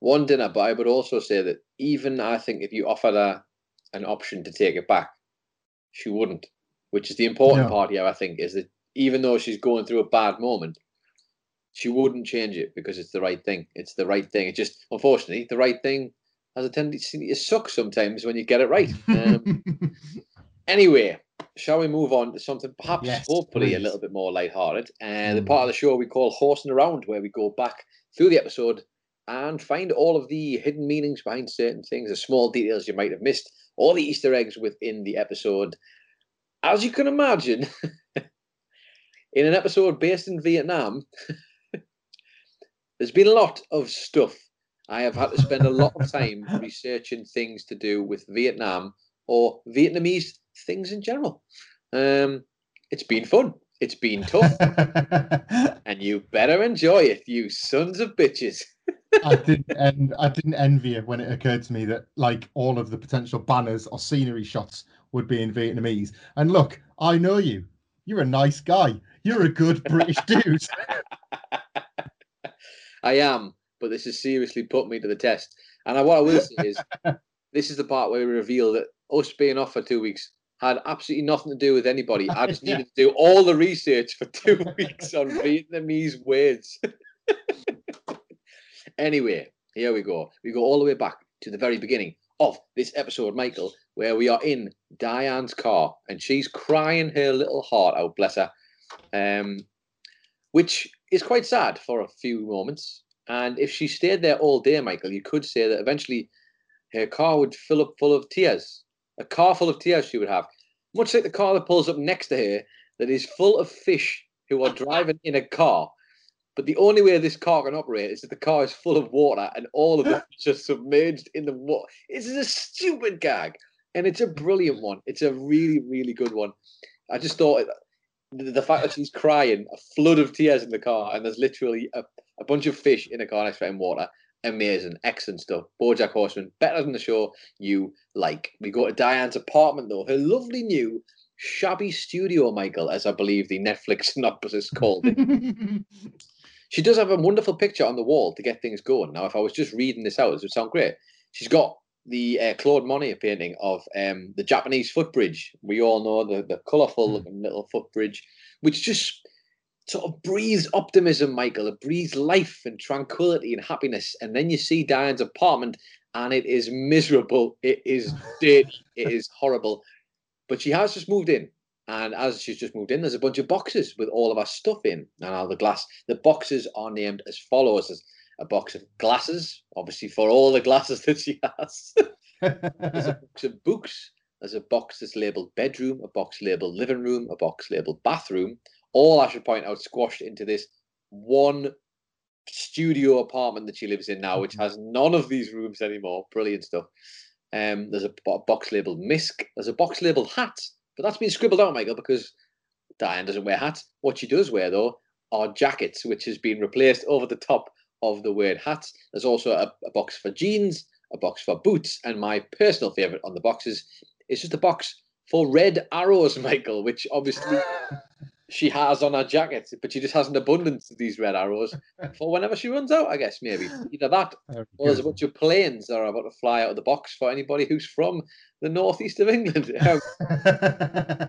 One dinner, but I would also say that even I think if you offered her an option to take it back, she wouldn't. Which is the important No. part here, I think, is that even though she's going through a bad moment, she wouldn't change it because it's the right thing. It's the right thing. It just, unfortunately, the right thing has a tendency to suck sometimes when you get it right. Um, Anyway, shall we move on to something perhaps, Yes, hopefully, a little bit more lighthearted? And the Mm. part of the show we call Horsing Around, where we go back through the episode and find all of the hidden meanings behind certain things, the small details you might have missed, all the Easter eggs within the episode. As you can imagine, in an episode based in Vietnam, there's been a lot of stuff. I have had to spend a lot of time researching things to do with Vietnam or Vietnamese things in general. Um, it's been fun. It's been tough, and you better enjoy it, you sons of bitches. I didn't and I didn't envy you when it occurred to me that like all of the potential banners or scenery shots would be in Vietnamese. And look, I know you. You're a nice guy. You're a good British dude. I am, but this has seriously put me to the test. And I, what I will say is, this is the part where we reveal that us being off for two weeks had absolutely nothing to do with anybody. I just Yeah. needed to do all the research for two weeks on Vietnamese words. anyway, here we go. We go all the way back to the very beginning of this episode, Michael, where we are in Diane's car and she's crying her little heart out, bless her. Um, which is quite sad for a few moments. And if she stayed there all day, Michael, you could say that eventually her car would fill up full of tears. A car full of tears she would have. Much like the car that pulls up next to her, that is full of fish who are driving in a car. But the only way this car can operate is that the car is full of water and all of the fish are submerged in the water. It's a stupid gag. And it's a brilliant one. It's a really, really good one. I just thought it, the, the fact that she's crying, a flood of tears in the car, and there's literally a, a bunch of fish in a car next to her in water. Amazing, excellent stuff. Bojack Horseman, better than the show you like. We go to Diane's apartment though, her lovely new shabby studio, Michael, as I believe the Netflix synopsis called it. She does have a wonderful picture on the wall to get things going. Now, if I was just reading this out, this would sound great. She's got the uh, Claude Monet painting of um, the Japanese footbridge. We all know the, the colourful looking little footbridge, which just sort of breathes optimism, Michael. It breathes life and tranquility and happiness. And then you see Diane's apartment and it is miserable. It is dirty. it is horrible. But she has just moved in. And as she's just moved in, there's a bunch of boxes with all of our stuff in and all the glass. The boxes are named as follows. There's a box of glasses, obviously for all the glasses that she has. there's a box of books. There's a box that's labeled bedroom, a box labeled living room, a box labeled bathroom. All I should point out squashed into this one studio apartment that she lives in now, which has none of these rooms anymore. Brilliant stuff. Um, there's a box labeled misc. There's a box labeled hat, but that's been scribbled out, Michael, because Diane doesn't wear hats. What she does wear, though, are jackets, which has been replaced over the top of the word hats. There's also a, a box for jeans, a box for boots, and my personal favorite on the boxes is just a box for red arrows, Michael, which obviously she has on her jacket, but she just has an abundance of these red arrows for whenever she runs out, I guess, maybe. Either that or there's a bunch of planes that are about to fly out of the box for anybody who's from the northeast of England.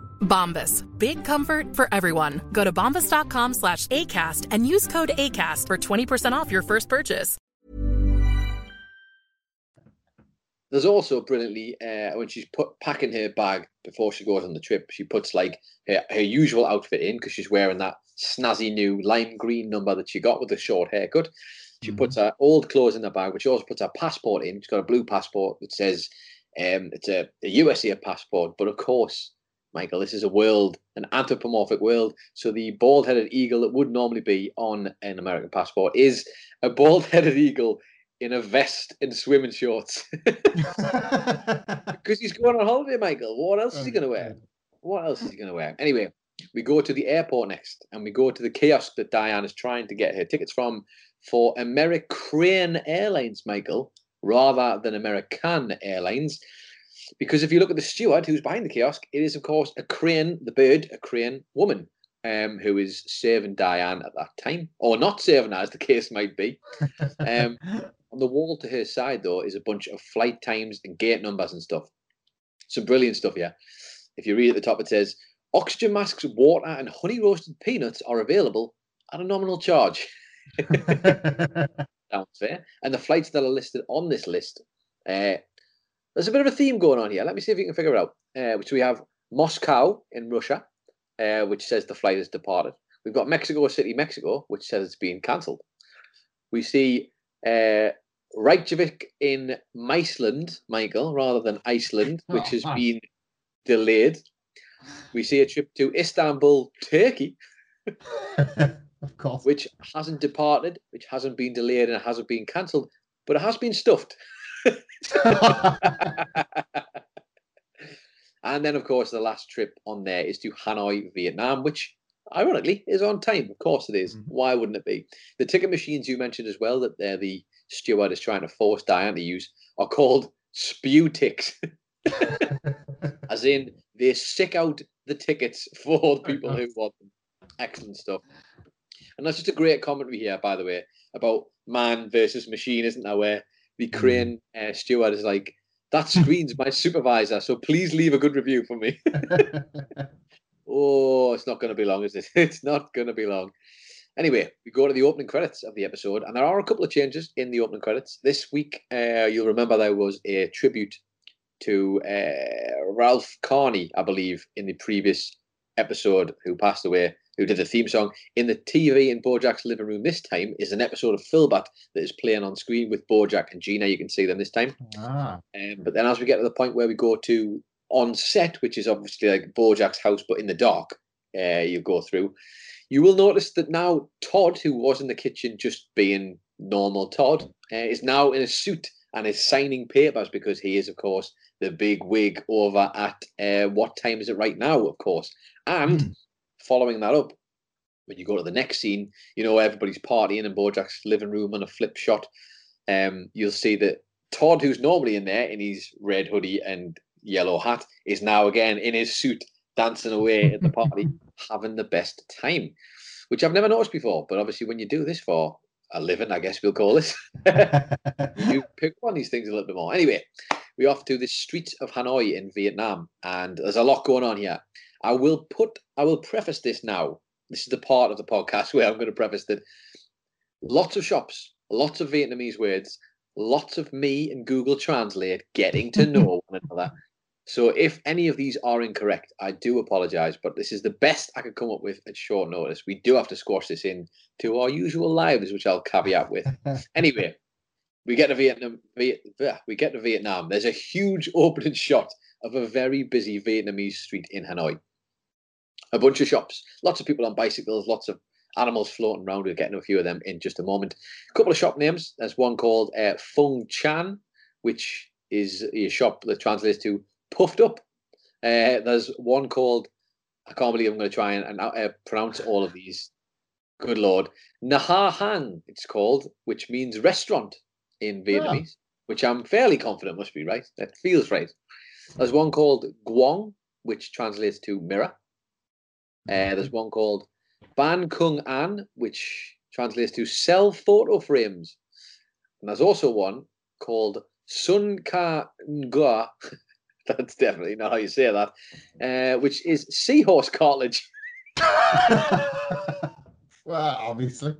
Bombas. Big comfort for everyone. Go to bombas.com slash ACAST and use code ACAST for 20% off your first purchase. There's also brilliantly uh, when she's put packing her bag before she goes on the trip, she puts like her, her usual outfit in because she's wearing that snazzy new lime green number that she got with the short haircut. She puts her old clothes in the bag, but she also puts her passport in. She's got a blue passport that says um, it's a, a USA passport, but of course, Michael, this is a world, an anthropomorphic world. So the bald-headed eagle that would normally be on an American passport is a bald-headed eagle in a vest and swimming shorts. Because he's going on holiday, Michael. What else is he oh, going to wear? What else is he going to wear? Anyway, we go to the airport next, and we go to the kiosk that Diane is trying to get her tickets from for American Airlines, Michael, rather than American Airlines. Because if you look at the steward who's behind the kiosk, it is, of course, a crane, the bird, a crane woman, um, who is serving Diane at that time, or not serving her, as the case might be. Um, on the wall to her side, though, is a bunch of flight times and gate numbers and stuff. Some brilliant stuff, yeah. If you read at the top, it says oxygen masks, water, and honey roasted peanuts are available at a nominal charge. Sounds fair. And the flights that are listed on this list, uh, there's a bit of a theme going on here. Let me see if you can figure it out. Uh, which we have Moscow in Russia, uh, which says the flight has departed. We've got Mexico City, Mexico, which says it's been cancelled. We see uh, Reykjavik in Iceland, Michael, rather than Iceland, which has Oh, been delayed. We see a trip to Istanbul, Turkey, of course. which hasn't departed, which hasn't been delayed, and hasn't been cancelled, but it has been stuffed. and then, of course, the last trip on there is to Hanoi, Vietnam, which ironically is on time. Of course, it is. Mhm. Why wouldn't it be? The ticket machines you mentioned as well that they're the steward is trying to force Diane to use are called spew ticks, as in they sick out the tickets for the people who want them. Excellent stuff. And that's just a great commentary here, by the way, about man versus machine, isn't there? Where the crane uh, steward is like, that screen's my supervisor, so please leave a good review for me. oh, it's not going to be long, is it? It's not going to be long. Anyway, we go to the opening credits of the episode, and there are a couple of changes in the opening credits. This week, uh, you'll remember there was a tribute to uh, Ralph Carney, I believe, in the previous episode, who passed away, who did the theme song. In the TV in Bojack's living room this time is an episode of Philbert that is playing on screen with Bojack and Gina. You can see them this time. Ah. Um, but then as we get to the point where we go to on set, which is obviously like Bojack's house, but in the dark, uh, you go through, you will notice that now Todd, who was in the kitchen just being normal Todd, uh, is now in a suit and is signing papers because he is, of course, the big wig over at uh, what time is it right now, of course. And following that up, when you go to the next scene, you know, everybody's partying in Bojack's living room on a flip shot. Um, you'll see that Todd, who's normally in there in his red hoodie and yellow hat, is now again in his suit, dancing away at the party, having the best time, which I've never noticed before. But obviously, when you do this for a living, I guess we'll call it, you pick on these things a little bit more. Anyway, we're off to the streets of Hanoi in Vietnam, and there's a lot going on here. I will put, I will preface this now. This is the part of the podcast where I'm going to preface that lots of shops, lots of Vietnamese words, lots of me and Google Translate getting to know one another. So if any of these are incorrect, I do apologize, but this is the best I could come up with at short notice. We do have to squash this in to our usual lives, which I'll caveat with. anyway, we get to Vietnam. Viet, we get to Vietnam. There's a huge opening shot of a very busy Vietnamese street in Hanoi. A bunch of shops, lots of people on bicycles, lots of animals floating around. We'll get into a few of them in just a moment. A couple of shop names. There's one called uh, Fung Chan, which is a shop that translates to puffed up. Uh, there's one called, I can't believe I'm going to try and, and uh, pronounce all of these. Good Lord. Nha Hang, it's called, which means restaurant in Vietnamese, which I'm fairly confident must be right. That feels right. There's one called Guang, which translates to mirror. Uh, there's one called Ban Kung An, which translates to sell photo frames. And there's also one called Sun Ka Ngua. That's definitely not how you say that. Uh, which is seahorse cartilage. well, obviously.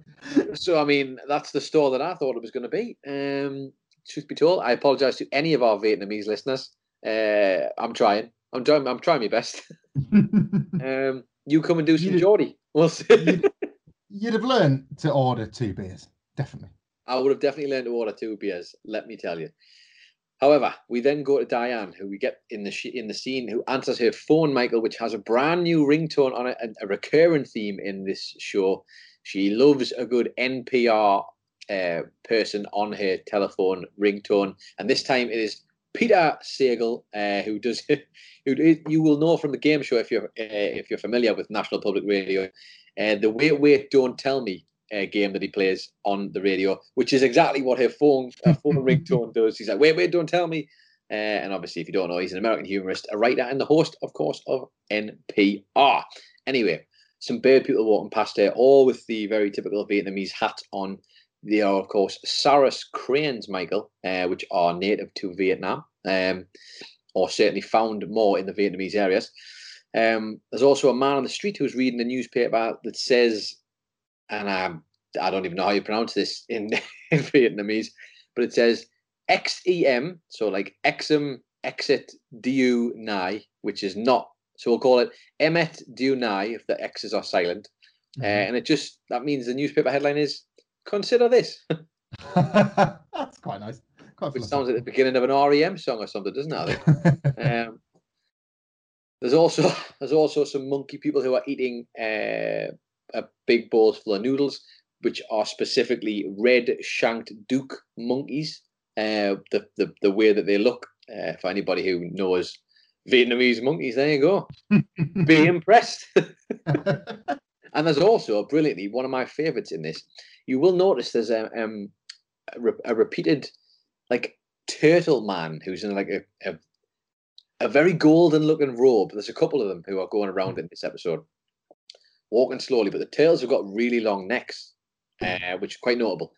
So I mean, that's the store that I thought it was going to be. Um, truth be told, I apologise to any of our Vietnamese listeners. Uh, I'm trying. I'm trying. I'm trying my best. um, you come and do some Geordie. We'll see. You'd, you'd have learned to order two beers, definitely. I would have definitely learned to order two beers. Let me tell you. However, we then go to Diane, who we get in the in the scene, who answers her phone, Michael, which has a brand new ringtone on it, and a recurring theme in this show. She loves a good NPR uh, person on her telephone ringtone, and this time it is Peter Sagal, uh, who does who you will know from the game show if you're uh, if you're familiar with National Public Radio, uh, the Wait Wait Don't Tell Me uh, game that he plays on the radio, which is exactly what her phone her phone ringtone does. He's like, "Wait Wait Don't Tell Me," uh, and obviously, if you don't know, he's an American humorist, a writer, and the host, of course, of NPR. Anyway, some bird people walking past her, all with the very typical Vietnamese hat on. They are, of course, Sarus cranes, Michael, uh, which are native to Vietnam, um, or certainly found more in the Vietnamese areas. Um, there's also a man on the street who's reading a newspaper that says, and I, I don't even know how you pronounce this in, in Vietnamese, but it says XEM, so like Exum Exit Du Nai, which is not, so we'll call it Emet Du Nai if the X's are silent. Uh, and it just, that means the newspaper headline is consider this, That's quite nice. Quite which sounds like the beginning of an REM song or something, doesn't it? Um, there's also there's also some monkey people who are eating uh, a big bowls full of noodles, which are specifically red shanked douc monkeys. Uh, the, the the way that they look. Uh, for anybody who knows Vietnamese monkeys, there you go. Be impressed. and there's also brilliantly one of my favorites in this. You will notice there's a um a, re- a repeated like turtle man who's in like a, a a very golden looking robe. There's a couple of them who are going around in this episode, walking slowly, but the tails have got really long necks, uh, which is quite notable.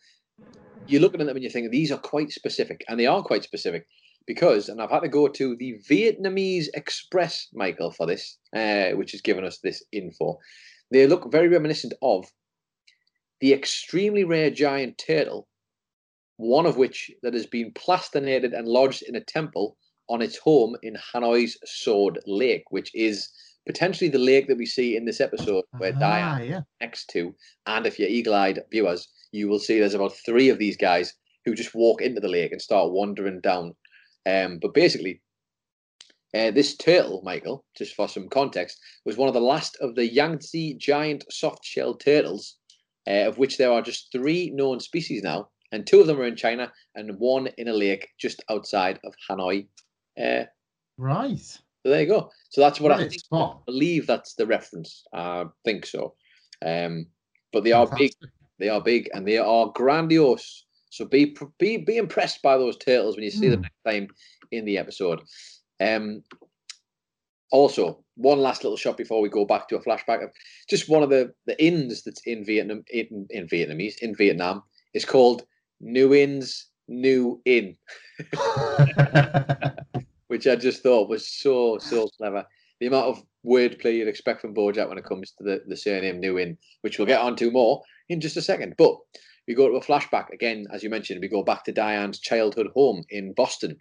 You're looking at them and you're thinking these are quite specific, and they are quite specific because, and I've had to go to the Vietnamese Express, Michael, for this, uh, which has given us this info. They look very reminiscent of the extremely rare giant turtle, one of which that has been plastinated and lodged in a temple on its home in Hanoi's Sword Lake, which is potentially the lake that we see in this episode where Ah, Diane yeah. next to. And if you're eagle-eyed viewers, you will see there's about three of these guys who just walk into the lake and start wandering down. Um, but basically, uh, this turtle, Michael, just for some context, was one of the last of the Yangtze giant soft-shelled turtles, uh, of which there are just three known species now, and two of them are in China, and one in a lake just outside of Hanoi. Uh, Right. so there you go. So that's what I think. I believe that's the reference. I think so. Um, but they are big. They are big and they are grandiose. So be be be impressed by those turtles when you see them Hmm. next time in the episode. Um, also, one last little shot before we go back to a flashback. of Just one of the the inns that's in Vietnam in, in Vietnamese in Vietnam is called New Inns, New Inn, which I just thought was so so clever. The amount of wordplay you'd expect from Bojack when it comes to the, the surname New Inn, which we'll get onto more in just a second. But we go to a flashback again, as you mentioned. We go back to Diane's childhood home in Boston.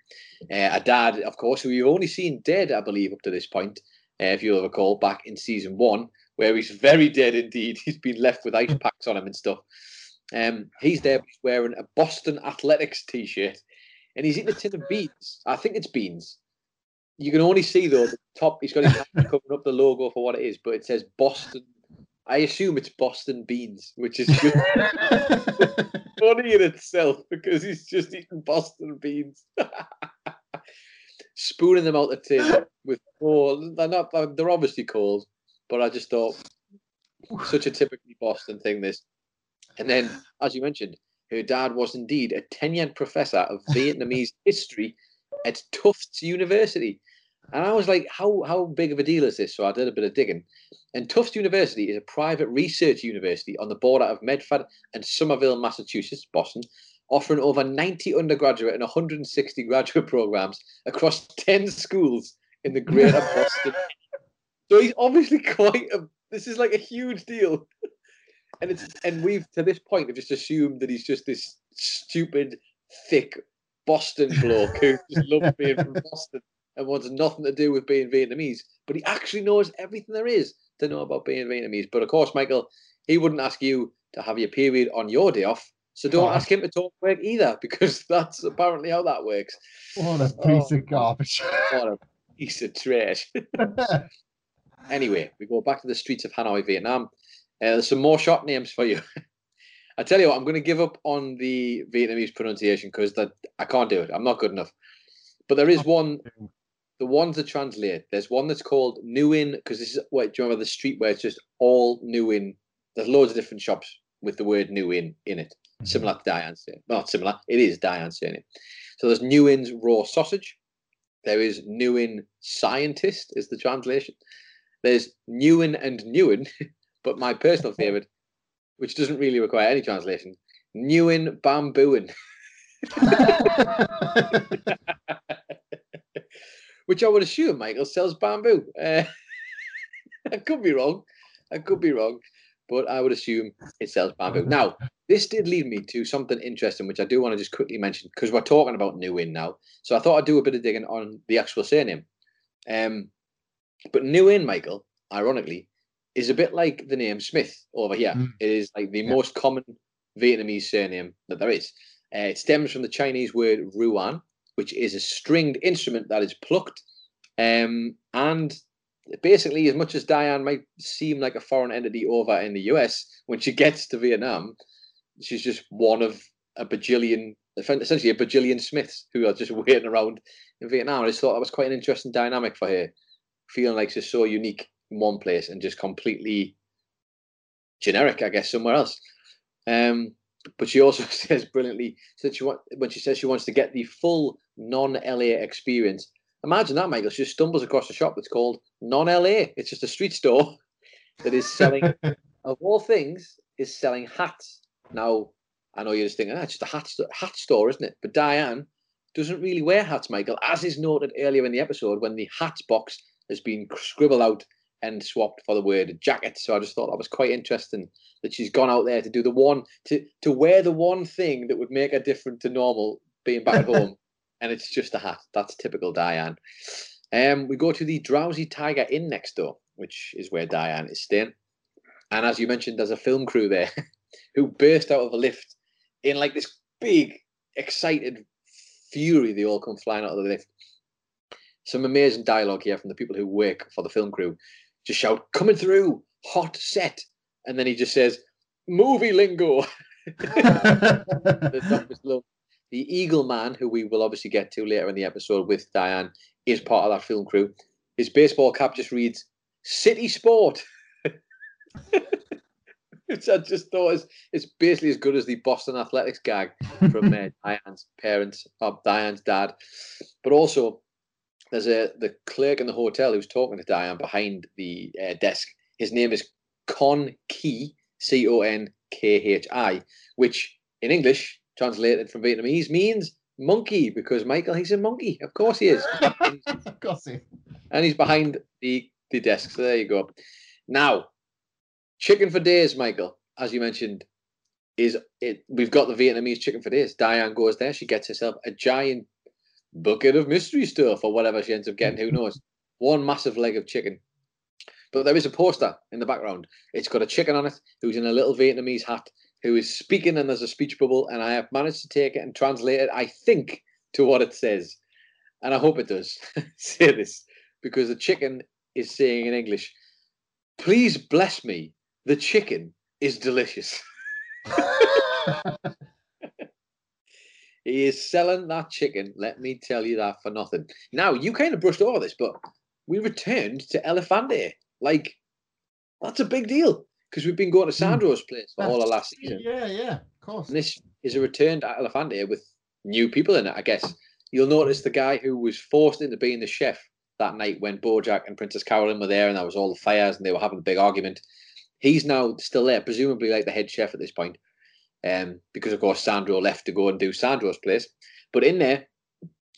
Uh, a dad, of course, who we've only seen dead, I believe, up to this point. Uh, if you'll recall, back in season one, where he's very dead indeed. He's been left with ice packs on him and stuff. Um, he's there he's wearing a Boston Athletics t-shirt, and he's eating a tin of beans. I think it's beans. You can only see though the top. He's got his hand covering up the logo for what it is, but it says Boston. I assume it's Boston beans, which is just funny in itself because he's just eating Boston beans, spooning them out the tin with oh, they're not. They're obviously cold, but I just thought such a typically Boston thing. This, and then as you mentioned, her dad was indeed a tenured professor of Vietnamese history at Tufts University. And I was like, how how big of a deal is this? So I did a bit of digging. And Tufts University is a private research university on the border of Medford and Somerville, Massachusetts, Boston, offering over 90 undergraduate and 160 graduate programs across 10 schools in the greater Boston. So he's obviously quite a this is like a huge deal. And it's and we've to this point have just assumed that he's just this stupid, thick Boston bloke who just loves being from Boston and wants nothing to do with being Vietnamese. But he actually knows everything there is to know about being Vietnamese. But of course, Michael, he wouldn't ask you to have your period on your day off. So don't Oh. ask him to talk work either, because that's apparently how that works. What a piece Oh. of garbage. What a piece of trash. Anyway, we go back to the streets of Hanoi, Vietnam. Uh, there's some more shop names for you. I tell you what, I'm going to give up on the Vietnamese pronunciation because that I can't do it. I'm not good enough. But there is one, the ones that translate. There's one that's called Nguyen because this is what do you remember the street where it's just all Nguyen. There's loads of different shops with the word Nguyen in it, mm-hmm. similar to Diane's surname. Not similar, it is Diane's surname. So there's Nguyen's raw sausage. There is Nguyen scientist is the translation. There's Nguyen and Nguyen, but my personal favorite, which doesn't really require any translation, Nguyen bambooing, which I would assume Michael sells bamboo. Uh, I could be wrong. I could be wrong, but I would assume it sells bamboo. Now, this did lead me to something interesting, which I do want to just quickly mention because we're talking about Nguyen now. So I thought I'd do a bit of digging on the actual surname. Um, but Nguyen, Michael, ironically, is a bit like the name Smith over here. Mm. It is like the Yeah. most common Vietnamese surname that there is. Uh, it stems from the Chinese word ruan, which is a stringed instrument that is plucked. Um, and basically, as much as Diane might seem like a foreign entity over in the US, when she gets to Vietnam, she's just one of a bajillion, essentially a bajillion Smiths who are just waiting around in Vietnam. I just thought that was quite an interesting dynamic for her, feeling like she's so unique in one place and just completely generic, I guess, somewhere else. Um, but she also says brilliantly that she want, when she says she wants to get the full non-LA experience Imagine that, Michael. She just stumbles across a shop that's called Non LA. It's just a street store that is selling, of all things, is selling hats. Now, I know you're just thinking, ah, it's just a hat, sto- hat store, isn't it? But Diane doesn't really wear hats, Michael, as is noted earlier in the episode when the hats box has been scribbled out and swapped for the word jacket. So I just thought that was quite interesting that she's gone out there to do the one to to wear the one thing that would make her different to normal being back at home, and it's just a hat. That's typical Diane. Um, we go to the Drowsy Tiger Inn next door, which is where Diane is staying. And as you mentioned, there's a film crew there who burst out of a lift in like this big, excited fury. They all come flying out of the lift. Some amazing dialogue here from the people who work for the film crew. Just shout, coming through, hot set. And then he just says, movie lingo. the, Doctor's. The Eagle Man, who we will obviously get to later in the episode with Diane, is part of that film crew. His baseball cap just reads City Sport. Which I just thought is it's basically as good as the Boston Athletics gag from uh, Diane's parents, or Diane's dad. But also, there's a the clerk in the hotel who's talking to Diane behind the uh, desk. His name is Con Key, C O N K H I, which in English, translated from Vietnamese, means monkey because Michael, he's a monkey. Of course he is. of course he. and he's behind the, the desk. So there you go. Now, chicken for days, Michael, as you mentioned, is it we've got the Vietnamese chicken for days. Diane goes there, she gets herself a giant bucket of mystery stuff or whatever she ends up getting, who knows. One massive leg of chicken. But there is a poster in the background. It's got a chicken on it who's in a little Vietnamese hat who is speaking, and there's a speech bubble. And I have managed to take it and translate it, I think, to what it says. And I hope it does say this because the chicken is saying in English, Please bless me. The chicken is delicious. he is selling that chicken, let me tell you that for nothing. Now, you kind of brushed over this, but we returned to Elefante. Like, that's a big deal because we've been going to Sandro's place for all of last season. Yeah, yeah, of course. And this is a return to Elefante with new people in it, I guess. You'll notice the guy who was forced into being the chef that night when Bojack and Princess Carolyn were there and there was all the fires and they were having a big argument. He's now still there, presumably like the head chef at this point, um, because of course Sandro left to go and do Sandro's place. But in there,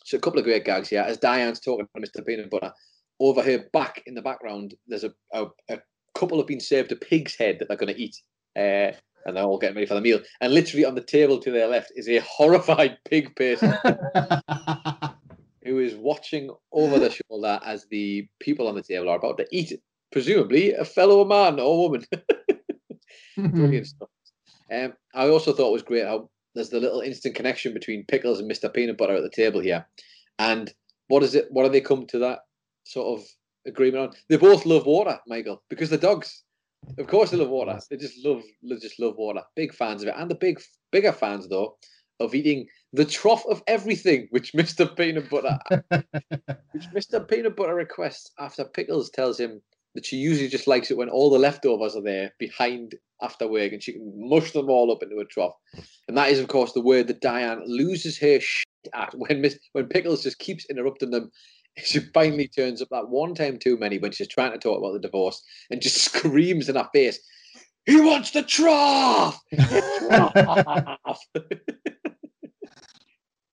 so a couple of great gags here. As Diane's talking to Mr. Peanut Butter, over her back in the background, there's a, a, a couple have been served a pig's head that they're going to eat. Uh, and they're all getting ready for the meal. And literally on the table to their left is a horrified pig person who is watching over the shoulder as the people on the table are about to eat, presumably a fellow man or woman. Brilliant stuff. Um, I also thought it was great how there's the little instant connection between Pickles and Mr. Peanut Butter at the table here. And what is it? What do they come to that sort of agreement on? They both love water, Michael, because the dogs. Of course, they love water. They just love, they just love water. Big fans of it, and the big, bigger fans though of eating the trough of everything, which Mr. Peanut Butter, which Mr. Peanut Butter requests after Pickles tells him that she usually just likes it when all the leftovers are there behind after work, and she can mush them all up into a trough. And that is, of course, the word that Diane loses her shit at when Miss, when Pickles just keeps interrupting them she finally turns up that one time too many when she's trying to talk about the divorce and just screams in her face, He wants the trough! trough!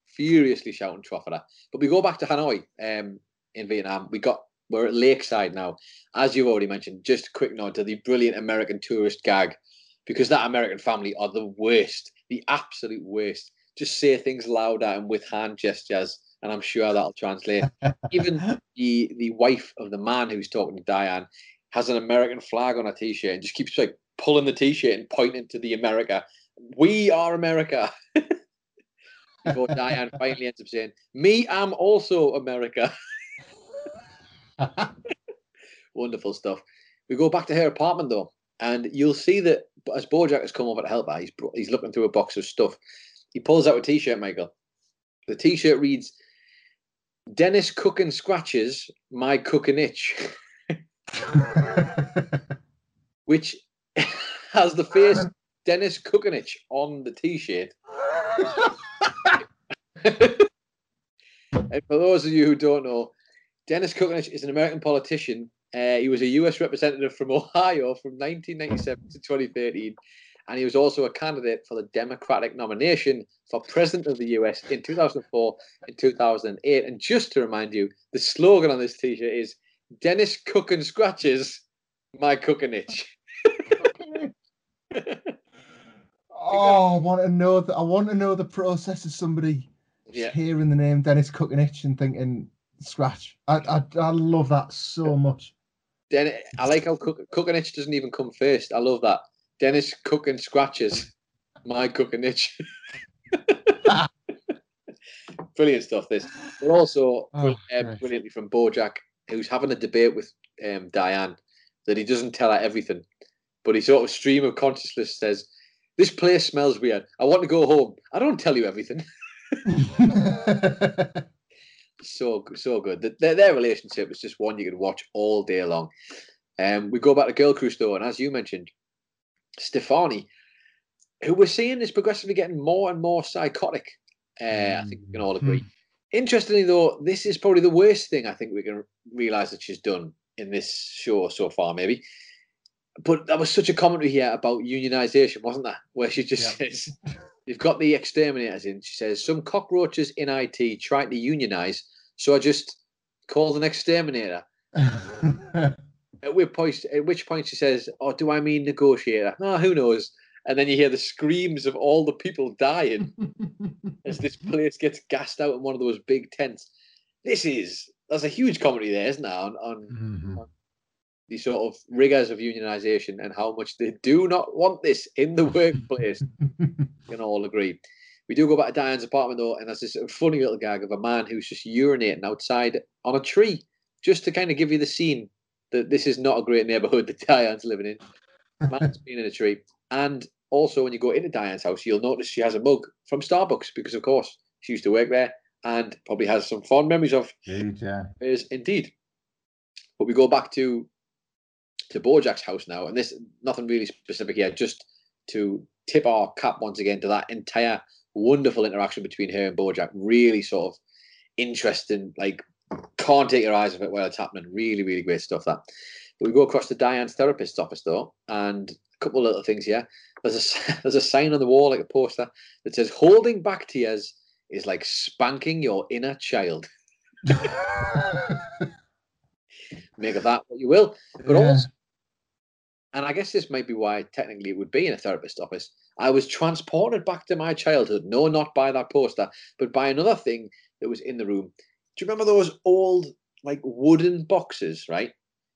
Furiously shouting trough at her. But we go back to Hanoi um, in Vietnam. We got we're at Lakeside now. As you've already mentioned, just a quick nod to the brilliant American tourist gag, because that American family are the worst, the absolute worst. Just say things louder and with hand gestures and I'm sure that'll translate. Even the the wife of the man who's talking to Diane has an American flag on her t-shirt and just keeps like pulling the t-shirt and pointing to the America. We are America. Before Diane finally ends up saying, "Me, I'm also America." Wonderful stuff. We go back to her apartment though, and you'll see that as Bojack has come over to help her, he's he's looking through a box of stuff. He pulls out a t-shirt, Michael. The t-shirt reads Dennis cooking scratches my cooking itch, which has the face Dennis Kucinich on the t-shirt. and for those of you who don't know, Dennis Kucinich is an American politician. Uh, he was a U.S. representative from Ohio from 1997 to 2013, and he was also a candidate for the Democratic nomination for president of the U.S. in 2004 and 2008. And just to remind you, the slogan on this T-shirt is "Dennis Cookin scratches my Kucinich." Oh, I want to know that. I want to know the process of somebody Yeah. hearing the name Dennis Kucinich and thinking scratch. I, I I love that so much. Dennis, I like how Cook- Kucinich doesn't even come first. I love that. Dennis Cookin scratches my Kucinich. Brilliant stuff. This, but also Oh, great. brilliantly from Bojack, who's having a debate with um, Diane that he doesn't tell her everything, but he sort of stream of consciousness says, "This place smells weird. I want to go home. I don't tell you everything." so so good. The- Their, their relationship is just one you could watch all day long. Um, we go back to Girl Crush though, and as you mentioned, Stefani, who we're seeing is progressively getting more and more psychotic. Uh, I think we can all agree. Interestingly, though, this is probably the worst thing I think we can realize that she's done in this show so far, maybe. But that was such a commentary here about unionization, wasn't that? Where she just says, You've got the exterminators in. She says, Some cockroaches in IT trying to unionize, so I just called an exterminator. At which point, at which point she says, "Oh, do I mean negotiator? Oh, who knows?" And then you hear the screams of all the people dying as this place gets gassed out in one of those big tents. This is that's a huge comedy there, isn't there, on, on, Mhm. on the sort of rigors of unionization and how much they do not want this in the workplace. can all agree. We do go back to Diane's apartment though, and there's this funny little gag of a man who's just urinating outside on a tree, just to kind of give you the scene that this is not a great neighborhood that Diane's living in. Man's been in a tree. And also, when you go into Diane's house, you'll notice she has a mug from Starbucks because, of course, she used to work there and probably has some fond memories of Huge, yeah. is indeed. But we go back to to Bojack's house now, and this nothing really specific here, just to tip our cap once again to that entire wonderful interaction between her and Bojack. Really sort of interesting, like can't take your eyes off it while it's happening. Really, really great stuff. That. But we go across to Diane's therapist's office though, and a couple of little things here. There's a there's a sign on the wall, like a poster, that says "Holding back tears is like spanking your inner child." Make of that what you will. But Yeah. also, and I guess this might be why technically it would be in a therapist office. I was transported back to my childhood. No, not by that poster, but by another thing that was in the room. Do you remember those old, like wooden boxes, right?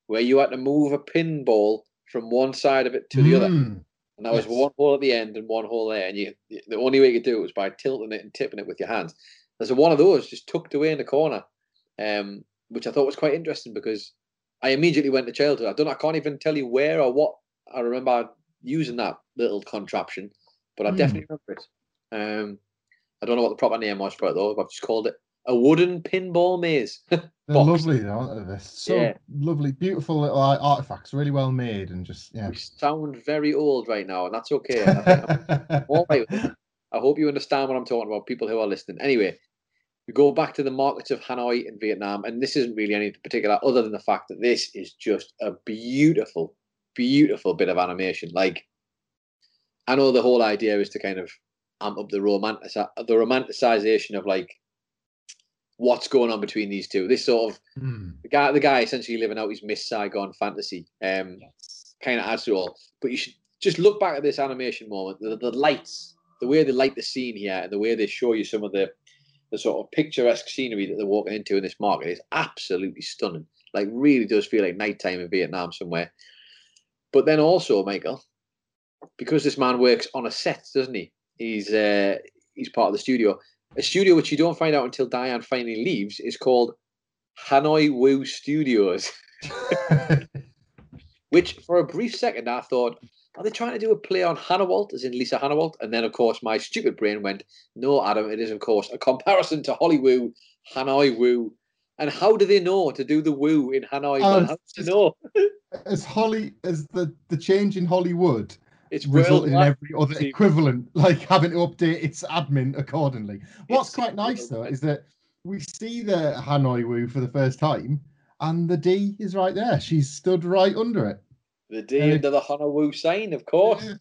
Where you had to move a pinball from one side of it to the other. Mm. And there was Yes. one hole at the end and one hole there. And you the only way you could do it was by tilting it and tipping it with your hands. There's one of those just tucked away in the corner, um, which I thought was quite interesting because I immediately went to childhood. I don't I can't even tell you where or what I remember using that little contraption, but I Hmm. definitely remember it. Um, I don't know what the proper name was for it though. I've just called it a wooden pinball maze. They're lovely, aren't they? They're so Yeah. lovely, beautiful little artifacts, really well made, and just yeah. We sound very old right now, and that's okay. I all right. I hope you understand what I'm talking about, people who are listening. Anyway, we go back to the markets of Hanoi in Vietnam, and this isn't really anything particular other than the fact that this is just a beautiful, beautiful bit of animation. Like, I know the whole idea is to kind of amp up the romantic, the romanticization of like what's going on between these two. This sort of Mm. the guy, the guy essentially living out his Miss Saigon fantasy. Um, kind of adds to all. But you should just look back at this animation moment. The, the lights, the way they light the scene here, and the way they show you some of the the sort of picturesque scenery that they're walking into in this market is absolutely stunning. Like, really does feel like nighttime in Vietnam somewhere. But then also, Michael, because this man works on a set, doesn't he? He's uh, he's part of the studio. A studio which you don't find out until Diane finally leaves is called Hanoi Woo Studios. Which, for a brief second, I thought, are they trying to do a play on Hanawalt, as in Lisa Hanawalt? And then, of course, my stupid brain went, no, Adam, it is, of course, a comparison to Hollywood, Hanoi Woo. And how do they know to do the woo in Hanoi? Oh, Man? how do they know? as Holly as the the change in Hollywood It's resulted in every other equivalent, like having to update its admin accordingly. What's It's quite nice though is that we see the Hanoi Woo for the first time, and the D is right there. She's stood right under it. The D Uh, under the Honolulu sign, of course, Yeah.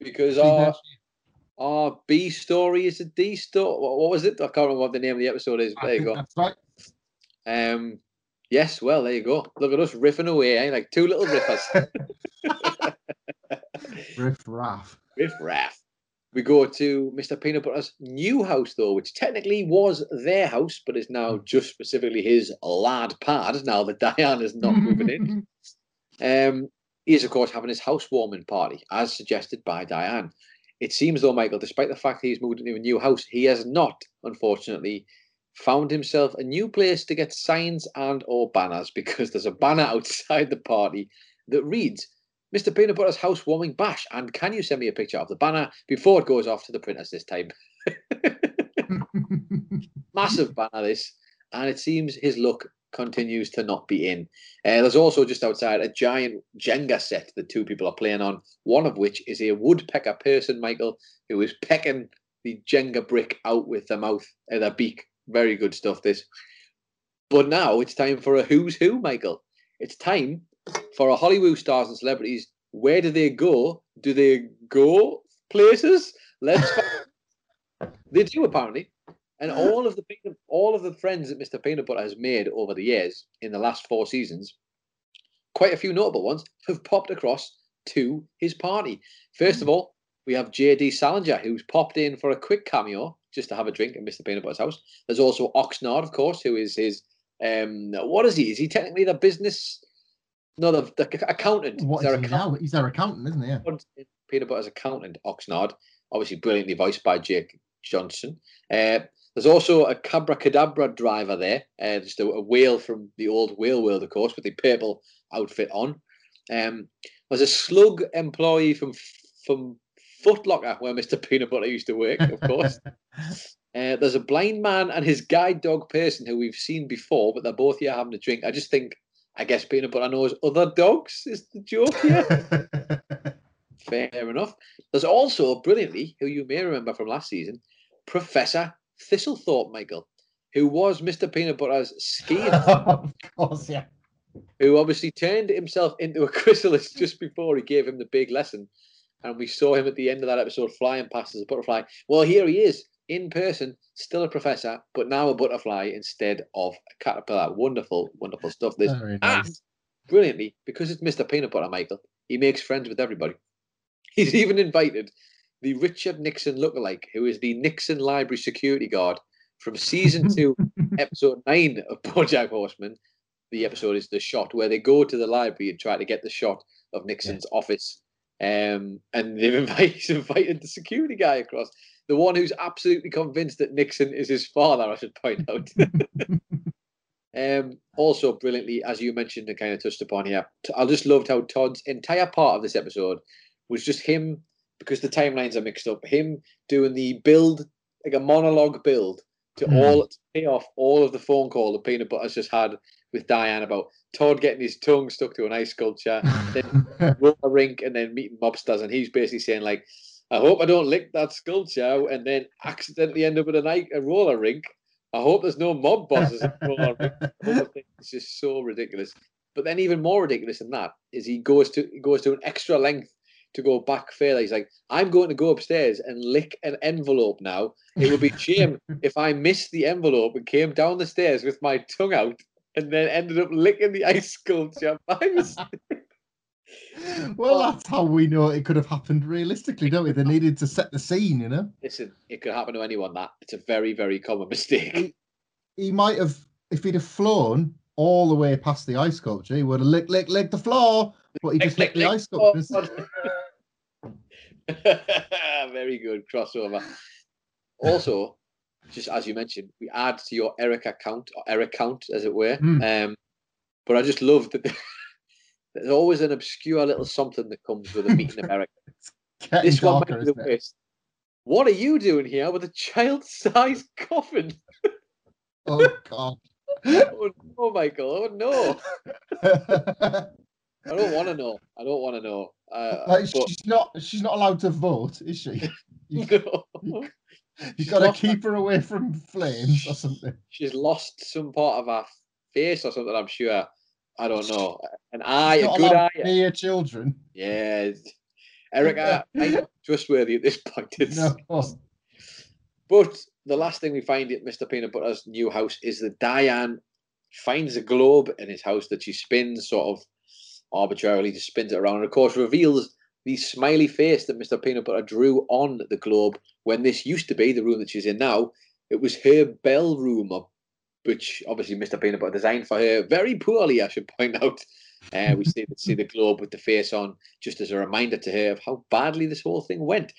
because our our B story is a D story. What, what was it? I can't remember what the name of the episode is. There you go. That's right. Um, yes, well, there you go. Look at us riffing away, eh? like two little riffers. Riff Raff. Riff raff. We go to Mr. Peanut Butter's new house, though, which technically was their house, but is now just specifically his lad pad. Now that Diane is not moving in, um, he is of course having his housewarming party, as suggested by Diane. It seems, though, Michael, despite the fact he's moved into a new house, he has not, unfortunately, found himself a new place to get signs and or banners because there's a banner outside the party that reads Mr. Peanut Butter's housewarming bash. And can you send me a picture of the banner before it goes off to the printers this time? Massive banner, this. And it seems his luck continues to not be in. Uh, there's also just outside a giant Jenga set that two people are playing on, one of which is a woodpecker person, Michael, who is pecking the Jenga brick out with their mouth, uh, their beak. Very good stuff, this. But now it's time for a who's who, Michael. It's time for a Hollywood stars and celebrities. Where do they go? Do they go places? Let's. find- they do apparently, and all of the peanut, all of the friends that Mr. Peanut Butter has made over the years in the last four seasons, quite a few notable ones have popped across to his party. First of all, we have J.D. Salinger, who's popped in for a quick cameo just to have a drink at Mr. Peanut Butter's house. There's also Oxnard, of course, who is his um, what is he? Is he technically the business? No, the, the accountant. What Is is he accountant? now? He's their accountant, isn't he? Yeah. Peanut Butter's accountant, Oxnard, obviously brilliantly voiced by Jake Johnson. Uh, there's also a Cabracadabra driver there, uh, just a, a whale from the old whale world, of course, with the purple outfit on. Um, there's a slug employee from from Footlocker, where Mr. Peanut Butter used to work, of course. Uh, there's a blind man and his guide dog person who we've seen before, but they're both here having a drink. I just think, I guess Peanut Butter knows other dogs is the joke here. Fair enough. There's also, brilliantly, who you may remember from last season, Professor Thistlethorpe, Michael, who was Mr. Peanut Butter's skiing, of course, yeah. who obviously turned himself into a chrysalis just before he gave him the big lesson. And we saw him at the end of that episode flying past as a butterfly. Well, here he is in person, still a professor, but now a butterfly instead of a caterpillar. Wonderful, wonderful stuff. This Very and brilliantly, because it's Mr. Peanut Butter, Michael, he makes friends with everybody. He's even invited the Richard Nixon lookalike, who is the Nixon Library security guard from season two, episode nine of BoJack Horseman. The episode is the shot where they go to the library and try to get the shot of Nixon's office. Um, and they've invited, invited the security guy across, the one who's absolutely convinced that Nixon is his father. I should point out. Um, also brilliantly, as you mentioned and kind of touched upon here, I just loved how Todd's entire part of this episode was just him, because the timelines are mixed up, him doing the build, like a monologue build to Hmm. all to pay off all of the phone call that Peanut Butter's just had with Diane about Todd getting his tongue stuck to an ice sculpture, then roller rink, and then meeting mobsters, and he's basically saying like, "I hope I don't lick that sculpture," and then accidentally end up at a night a roller rink. I hope there's no mob bosses at roller rink. The whole thing is just so ridiculous. But then even more ridiculous than that is he goes to he goes to an extra length to go back further. He's like, I'm going to go upstairs and lick an envelope now. It would be a shame if I missed the envelope and came down the stairs with my tongue out and then ended up licking the ice sculpture by mistake. Well, that's how we know it could have happened realistically, don't we? They needed to set the scene, you know. Listen, it could happen to anyone. That it's a very, very common mistake. He might have, if he'd have flown all the way past the ice sculpture, he would have licked, licked, licked the floor. But he just Lick, licked the lick, ice sculpture. very good crossover. Also, just as you mentioned, we add to your Eric account or Eric count, as it were. Hmm. Um, but I just love that there's always an obscure little something that comes with a meet in America. This one might be the worst. What are you doing here with a child-sized coffin? Oh god. Oh no, Michael! Oh no! I don't want to know. I don't want to know. Uh, like but she's not she's not allowed to vote, is she? You- no. You got to keep her away from flames or something. She's lost some part of her face or something. I'm sure. I don't know. An eye, a good eye. Near children. Yeah, Eric, I, I'm not trustworthy at this point. It's, No. But the last thing we find at Mr. Peanut Butter's new house is that Diane finds a globe in his house that she spins sort of arbitrarily, just spins it around, and of course reveals the smiley face that Mr. Peanut Butter drew on the globe when this used to be the room that she's in now. It was her bell room, or- which obviously Mr. Peanut Butter designed for her very poorly, I should point out. Uh, we see, see the globe with the face on, just as a reminder to her of how badly this whole thing went.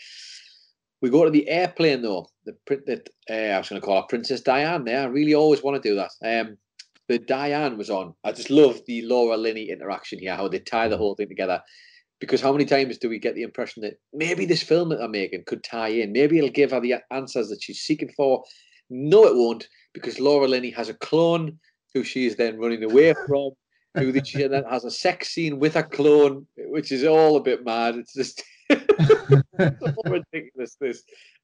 We go to the airplane though. The print that uh, I was going to call her Princess Diane. There, I really always want to do that. Um, the Diane was on. I just love the Laura Linney interaction here, how they tie the whole thing together. Because how many times do we get the impression that maybe this film that they're making could tie in? Maybe it'll give her the answers that she's seeking for. No, it won't, because Laura Linney has a clone who she is then running away from, who then she then has a sex scene with a clone, which is all a bit mad. It's just so ridiculous. This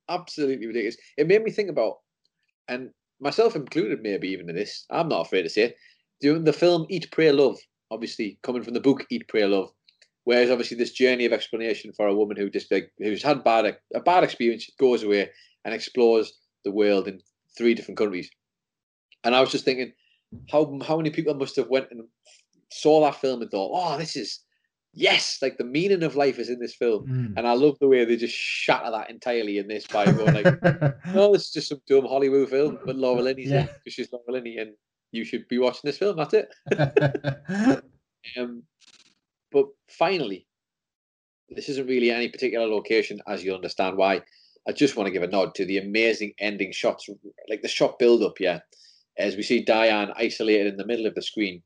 absolutely ridiculous. It made me think about, and myself included, maybe even in this. I'm not afraid to say it. Doing the film Eat, Pray, Love, obviously coming from the book Eat, Pray, Love, whereas obviously this journey of explanation for a woman who just like who's had bad a bad experience goes away and explores the world in three different countries. And I was just thinking, how how many people must have went and saw that film and thought, oh, this is yes, like the meaning of life is in this film. Mm. And I love the way they just shatter that entirely in this by going like, no, this is just some dumb Hollywood film, but Laura Linney's in Yeah. because she's Laura Linney, and you should be watching this film. That's it. Um, but finally, this isn't really any particular location, as you understand why. I just want to give a nod to the amazing ending shots, like the shot build up, yeah. As we see Diane isolated in the middle of the screen,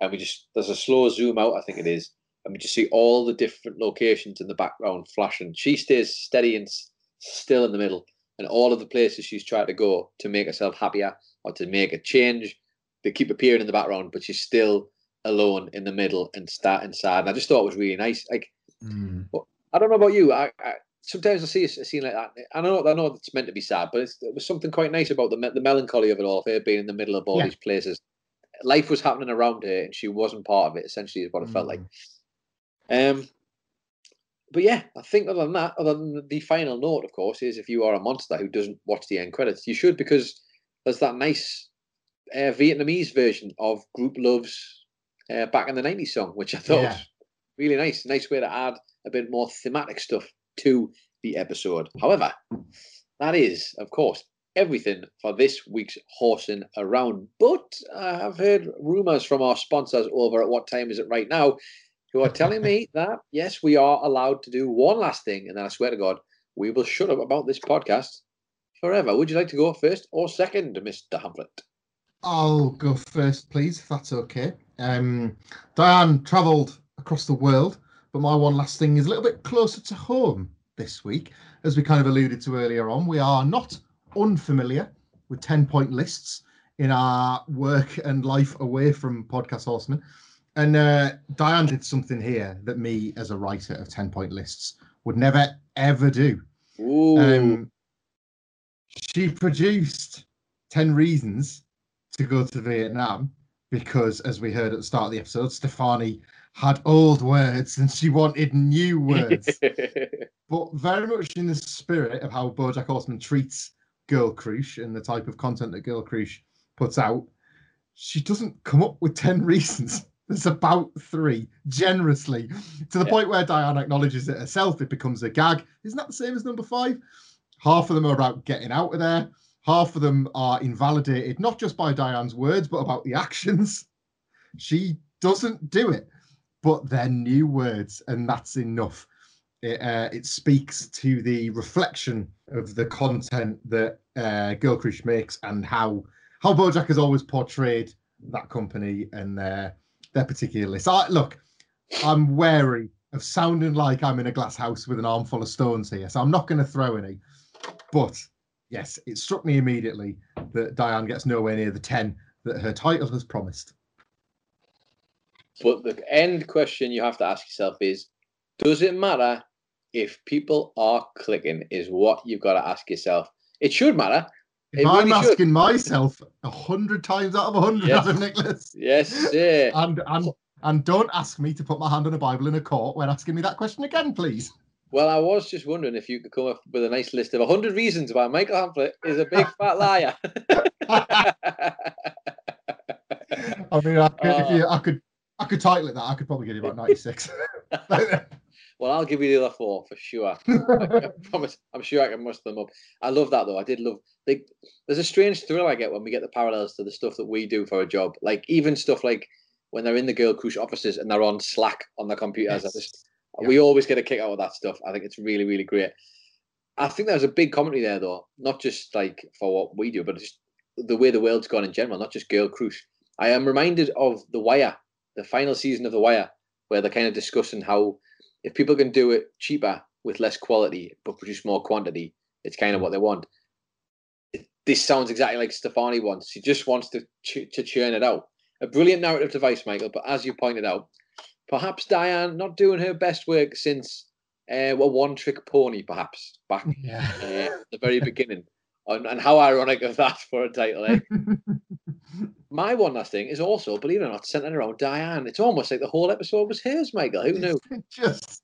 and we just there's a slow zoom out, I think it is, and we just see all the different locations in the background flashing. She stays steady and still in the middle, and all of the places she's tried to go to make herself happier or to make a change, they keep appearing in the background, but she's still alone in the middle and start inside. And I just thought it was really nice. Like Mm. I don't know about you. I, I sometimes I see a, scene like that. I know I know it's meant to be sad, but it's, there was something quite nice about the the melancholy of it all. Of her being in the middle of all Yeah. these places, life was happening around her, and she wasn't part of it. Essentially, is what it felt like. Um, but yeah, I think other than that, other than the final note, of course, is if you are a monster who doesn't watch the end credits, you should because there's that nice uh, Vietnamese version of Grouplove's uh, back in the '90s song, which I thought Yeah. was really nice. Nice way to add a bit more thematic stuff to the episode. However, that is, of course, everything for this week's horsing around. But I have heard rumours from our sponsors over at What Time Is It Right Now, who are telling me that yes, we are allowed to do one last thing, and then I swear to God, we will shut up about this podcast forever. Would you like to go first or second, Mr. Hamlet? I'll go first, please, if that's okay. Um, Diane travelled across the world, but my one last thing is a little bit closer to home this week. As we kind of alluded to earlier on, we are not unfamiliar with 10 point lists in our work and life away from Podcast Horseman. And uh, Diane did something here that me, as a writer of 10 point lists, would never ever do. Ooh, Um, she produced 10 reasons to go to Vietnam because, as we heard at the start of the episode, Stefani had old words and she wanted new words. but very much in the spirit of how Bojack Horseman treats Girl Crush and the type of content that Girl Crush puts out, she doesn't come up with 10 reasons. There's about three, generously, to the Yeah. point where Diana acknowledges it herself. It becomes a gag. Isn't that the same as number five? Half of them are about getting out of there. Half of them are invalidated, not just by Diane's words, but about the actions. She doesn't do it, but they're new words, and that's enough. It, uh, it speaks to the reflection of the content that uh, Girl Crush makes and how how BoJack has always portrayed that company and their their particular list. I, look, I'm wary of sounding like I'm in a glass house with an armful of stones here, so I'm not going to throw any. But yes, it struck me immediately that Diane gets nowhere near the ten that her title has promised. But the end question you have to ask yourself is Does it matter if people are clicking? Is what you've got to ask yourself. It should matter. If It I'm really should. asking myself a hundred times out of a hundred, Yes. Adam Nicholas, Yes, yeah. and and and don't ask me to put my hand on a Bible in a court when asking me that question again, please. Well, I was just wondering if you could come up with a nice list of 100 reasons why Michael Hamflett is a big fat liar. I mean, I could, if Oh. you, I could, I could title it that. I could probably get you about ninety-six. well, I'll give you the other four for sure. I promise. I'm sure I can muster them up. I love that though. I did love. Like, there's a strange thrill I get when we get the parallels to the stuff that we do for a job. Like even stuff like when they're in the Girl crush offices and they're on Slack on their computers. I Yes. just, We always get a kick out of that stuff. I think it's really, really great. I think there's a big commentary there though, not just like for what we do, but just the way the world's gone in general, not just Girl crush. I am reminded of The Wire, the final season of The Wire, where they're kind of discussing how if people can do it cheaper with less quality but produce more quantity, it's kind of what they want. It- This sounds exactly like Stefani wants. She just wants to ch- to churn it out. A brilliant narrative device, Michael. But as you pointed out, perhaps Diane not doing her best work since uh, a one-trick pony, perhaps back yeah. uh, at the very beginning. And, and how ironic of that for a title, eh? My one last thing is also, believe it or not, centered around Diane. It's almost like the whole episode was hers, Michael. Who knew? Just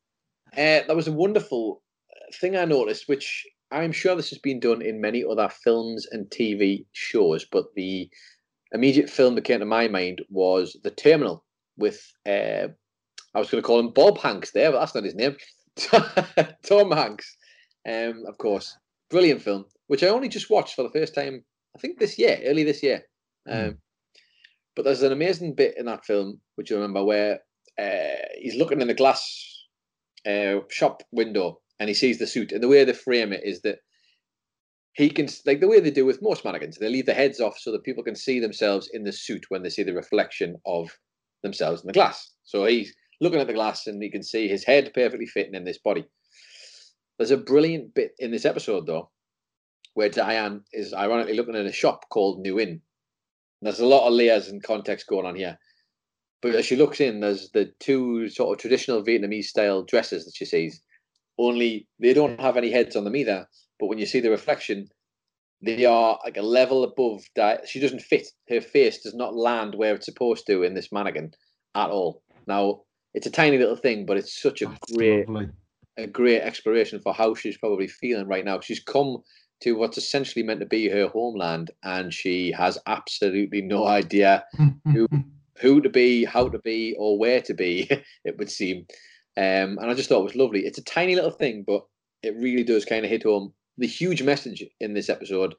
Uh, that was a wonderful uh, thing I noticed, which I'm sure this has been done in many other films and TV shows, but the immediate film that came to my mind was The Terminal with, uh, I was going to call him Bob Hanks there, but that's not his name. Tom Hanks, um, of course. Brilliant film, which I only just watched for the first time, I think this year, early this year. Um, But there's an amazing bit in that film, which you remember, where uh, he's looking in the glass uh, shop window and he sees the suit. And the way they frame it is that he can, like the way they do with most mannequins, they leave the heads off so that people can see themselves in the suit when they see the reflection of themselves in the glass. So he's looking at the glass and he can see his head perfectly fitting in this body. There's a brilliant bit in this episode, though, where Diane is ironically looking at a shop called New Inn. And There's a lot of layers and context going on here. But as she looks in, there's the two sort of traditional Vietnamese style dresses that she sees. Only they don't have any heads on them either. But when you see the reflection, they are like a level above. Di- she doesn't fit. Her face does not land where it's supposed to in this mannequin at all. Now it's a tiny little thing, but it's such a that's great lovely. A great exploration for how she's probably feeling right now. She's come to what's essentially meant to be her homeland, and she has absolutely no idea who who to be, how to be, or where to be. It would seem, um, and I just thought it was lovely. It's a tiny little thing, but it really does kind of hit home the huge message in this episode.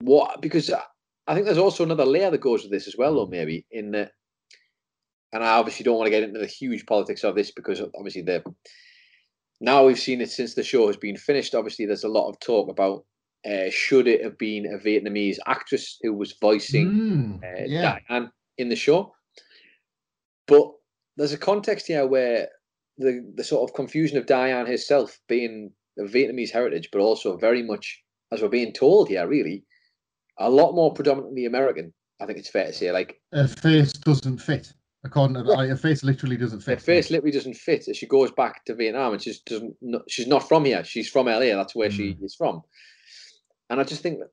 What because I- I think there's also another layer that goes with this as well, though maybe in that. And I obviously don't want to get into the huge politics of this because obviously the now we've seen it since the show has been finished. Obviously, there's a lot of talk about uh, should it have been a Vietnamese actress who was voicing Mm, uh, yeah. Diane in the show. But there's a context here where the the sort of confusion of Diane herself being of Vietnamese heritage, but also very much, as we're being told here, really, a lot more predominantly American. I think it's fair to say, like Her face doesn't fit. According to her face literally doesn't fit. her face literally doesn't fit as she goes back to Vietnam, and she's doesn't. She's not from here. She's from LA. That's where she is from. And I just think that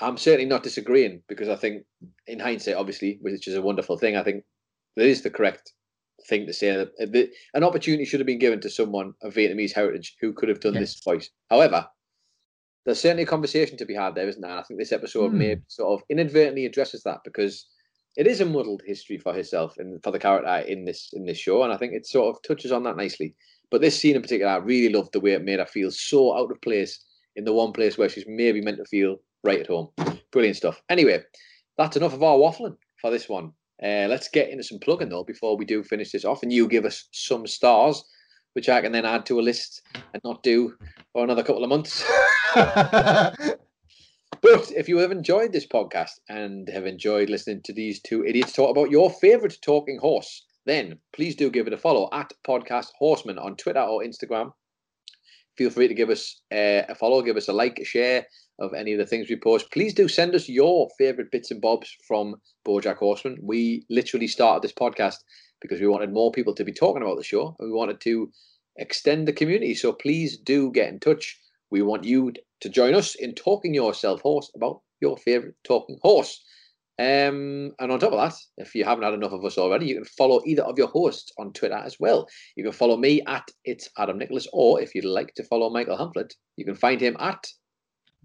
I'm certainly not disagreeing because I think, in hindsight, obviously, which is a wonderful thing, I think that is the correct thing to say. That an opportunity should have been given to someone of Vietnamese heritage who could have done this voice. However, there's certainly a conversation to be had there, isn't there? And I think this episode Hmm. may sort of inadvertently addresses that because it is a muddled history for herself and for the character in this in this show, and I think it sort of touches on that nicely. But this scene in particular, I really loved the way it made her feel so out of place in the one place where she's maybe meant to feel right at home. Brilliant stuff. Anyway, that's enough of our waffling for this one. Uh, let's get into some plugging though before we do finish this off, and you give us some stars, which I can then add to a list and not do for another couple of months. But if you have enjoyed this podcast and have enjoyed listening to these two idiots talk about your favorite talking horse, then please do give it a follow at Podcast Horseman on Twitter or Instagram. Feel free to give us uh, a follow, give us a like, a share of any of the things we post. Please do send us your favorite bits and bobs from Bojack Horseman. We literally started this podcast because we wanted more people to be talking about the show and we wanted to extend the community. So please do get in touch we want you to join us in talking yourself horse about your favourite talking horse. Um, and on top of that, if you haven't had enough of us already, you can follow either of your hosts on Twitter as well. You can follow me at it's Adam Nicholas, or if you'd like to follow Michael Hamflett, you can find him at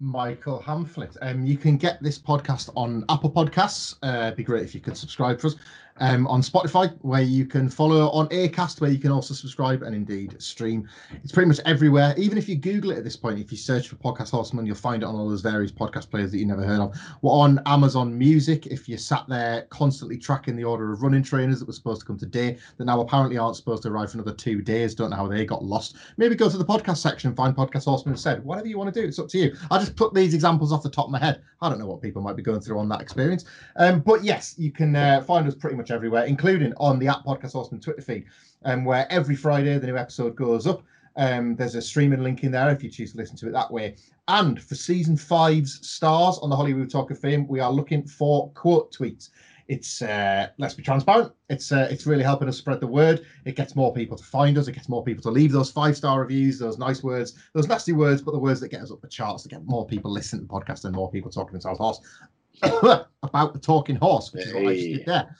Michael Hamflett. Um, you can get this podcast on Apple Podcasts. Uh, it'd be great if you could subscribe for us. Um, on Spotify, where you can follow on Acast, where you can also subscribe and indeed stream. It's pretty much everywhere. Even if you Google it at this point, if you search for Podcast Horseman, you'll find it on all those various podcast players that you never heard of. We're on Amazon Music. If you sat there constantly tracking the order of running trainers that were supposed to come today, that now apparently aren't supposed to arrive for another two days, don't know how they got lost. Maybe go to the podcast section and find Podcast Horseman instead. Whatever you want to do, it's up to you. I just put these examples off the top of my head. I don't know what people might be going through on that experience. Um, but yes, you can uh, find us pretty much everywhere, including on the app Podcast Horseman Twitter feed, um, where every Friday the new episode goes up. Um, there's a streaming link in there if you choose to listen to it that way. And for season five's stars on the Hollywood Talk of Fame, we are looking for quote tweets. It's uh, let's be transparent. It's uh, it's really helping us spread the word. It gets more people to find us. It gets more people to leave those five star reviews, those nice words, those nasty words, but the words that get us up the charts to get more people listening to the podcast and more people talking themselves horse about the talking horse, which is what I just did there.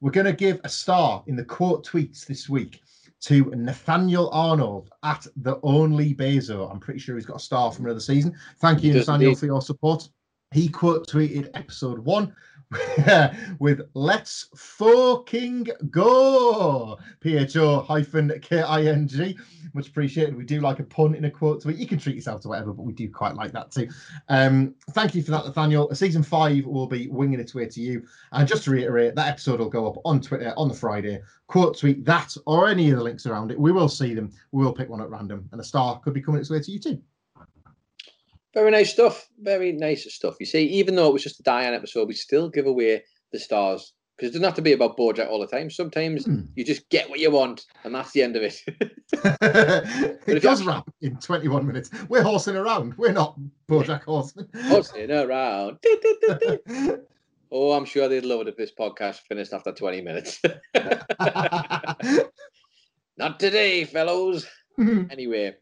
We're going to give a star in the quote tweets this week to Nathaniel Arnold at the only Bezo. I'm pretty sure he's got a star from another season. Thank you, Nathaniel, for your support. He quote tweeted episode one with "Let's fucking go." P H O hyphen K I N G. Much appreciated. We do like a pun in a quote tweet. You can treat yourself to whatever, but we do quite like that too. Um, thank you for that, Nathaniel. Season five will be winging its way to you. And just to reiterate, that episode will go up on Twitter on the Friday. Quote tweet that or any of the links around it. We will see them. We will pick one at random, and a star could be coming its way to you too. Very nice stuff. Very nice stuff. You see, even though it was just a Diane episode, we still give away the stars because it doesn't have to be about Bojack all the time. Sometimes Hmm. you just get what you want, and that's the end of it. it does wrap in 21 minutes. We're horsing around. We're not Bojack Horseman. Horsing around. Oh, I'm sure they'd love it if this podcast finished after 20 minutes. Not today, fellows. Anyway,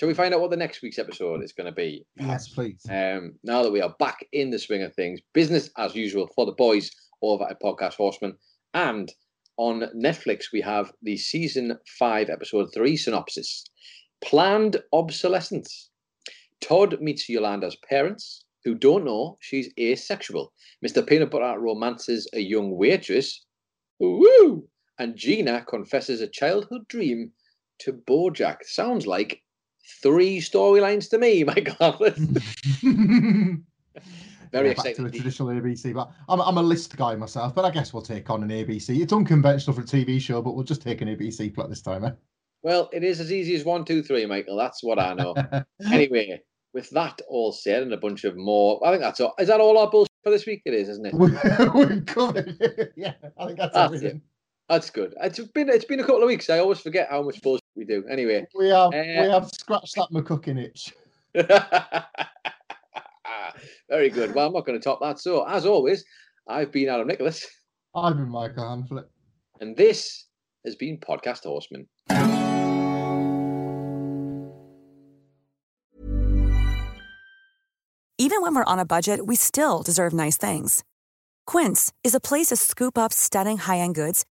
shall we find out what the next week's episode is going to be? yes, please. Um, now that we are back in the swing of things, business as usual for the boys over at Podcast Horseman. And on Netflix, we have the season five, episode three synopsis Planned Obsolescence. Todd meets Yolanda's parents, who don't know she's asexual. Mr. Peanut Butter romances a young waitress. Woo! And Gina confesses a childhood dream to Bojack. Sounds like three storylines to me, Michael. Hamlet. Very Yeah, back to the traditional ABC, but I'm, I'm a list guy myself. But I guess we'll take on an ABC. It's unconventional for a TV show, but we'll just take an ABC plot this time. Eh? Well, it is as easy as one, two, three, Michael. That's what I know. anyway, with that all said and a bunch of more, I think that's all. Is that all our bullshit for this week? It is, isn't it? We've covered it. Yeah, I think that's, That's everything. That's good. It's been it's been a couple of weeks. I always forget how much bullshit we do. Anyway, We have Uh, we have scratched that McCookin itch. very good. Well, I'm not going to top that. So, as always, I've been Adam Nicholas, I've been Michael Hamflett. and this has been Podcast Horseman. Even when we're on a budget, we still deserve nice things. Quince is a place to scoop up stunning high-end goods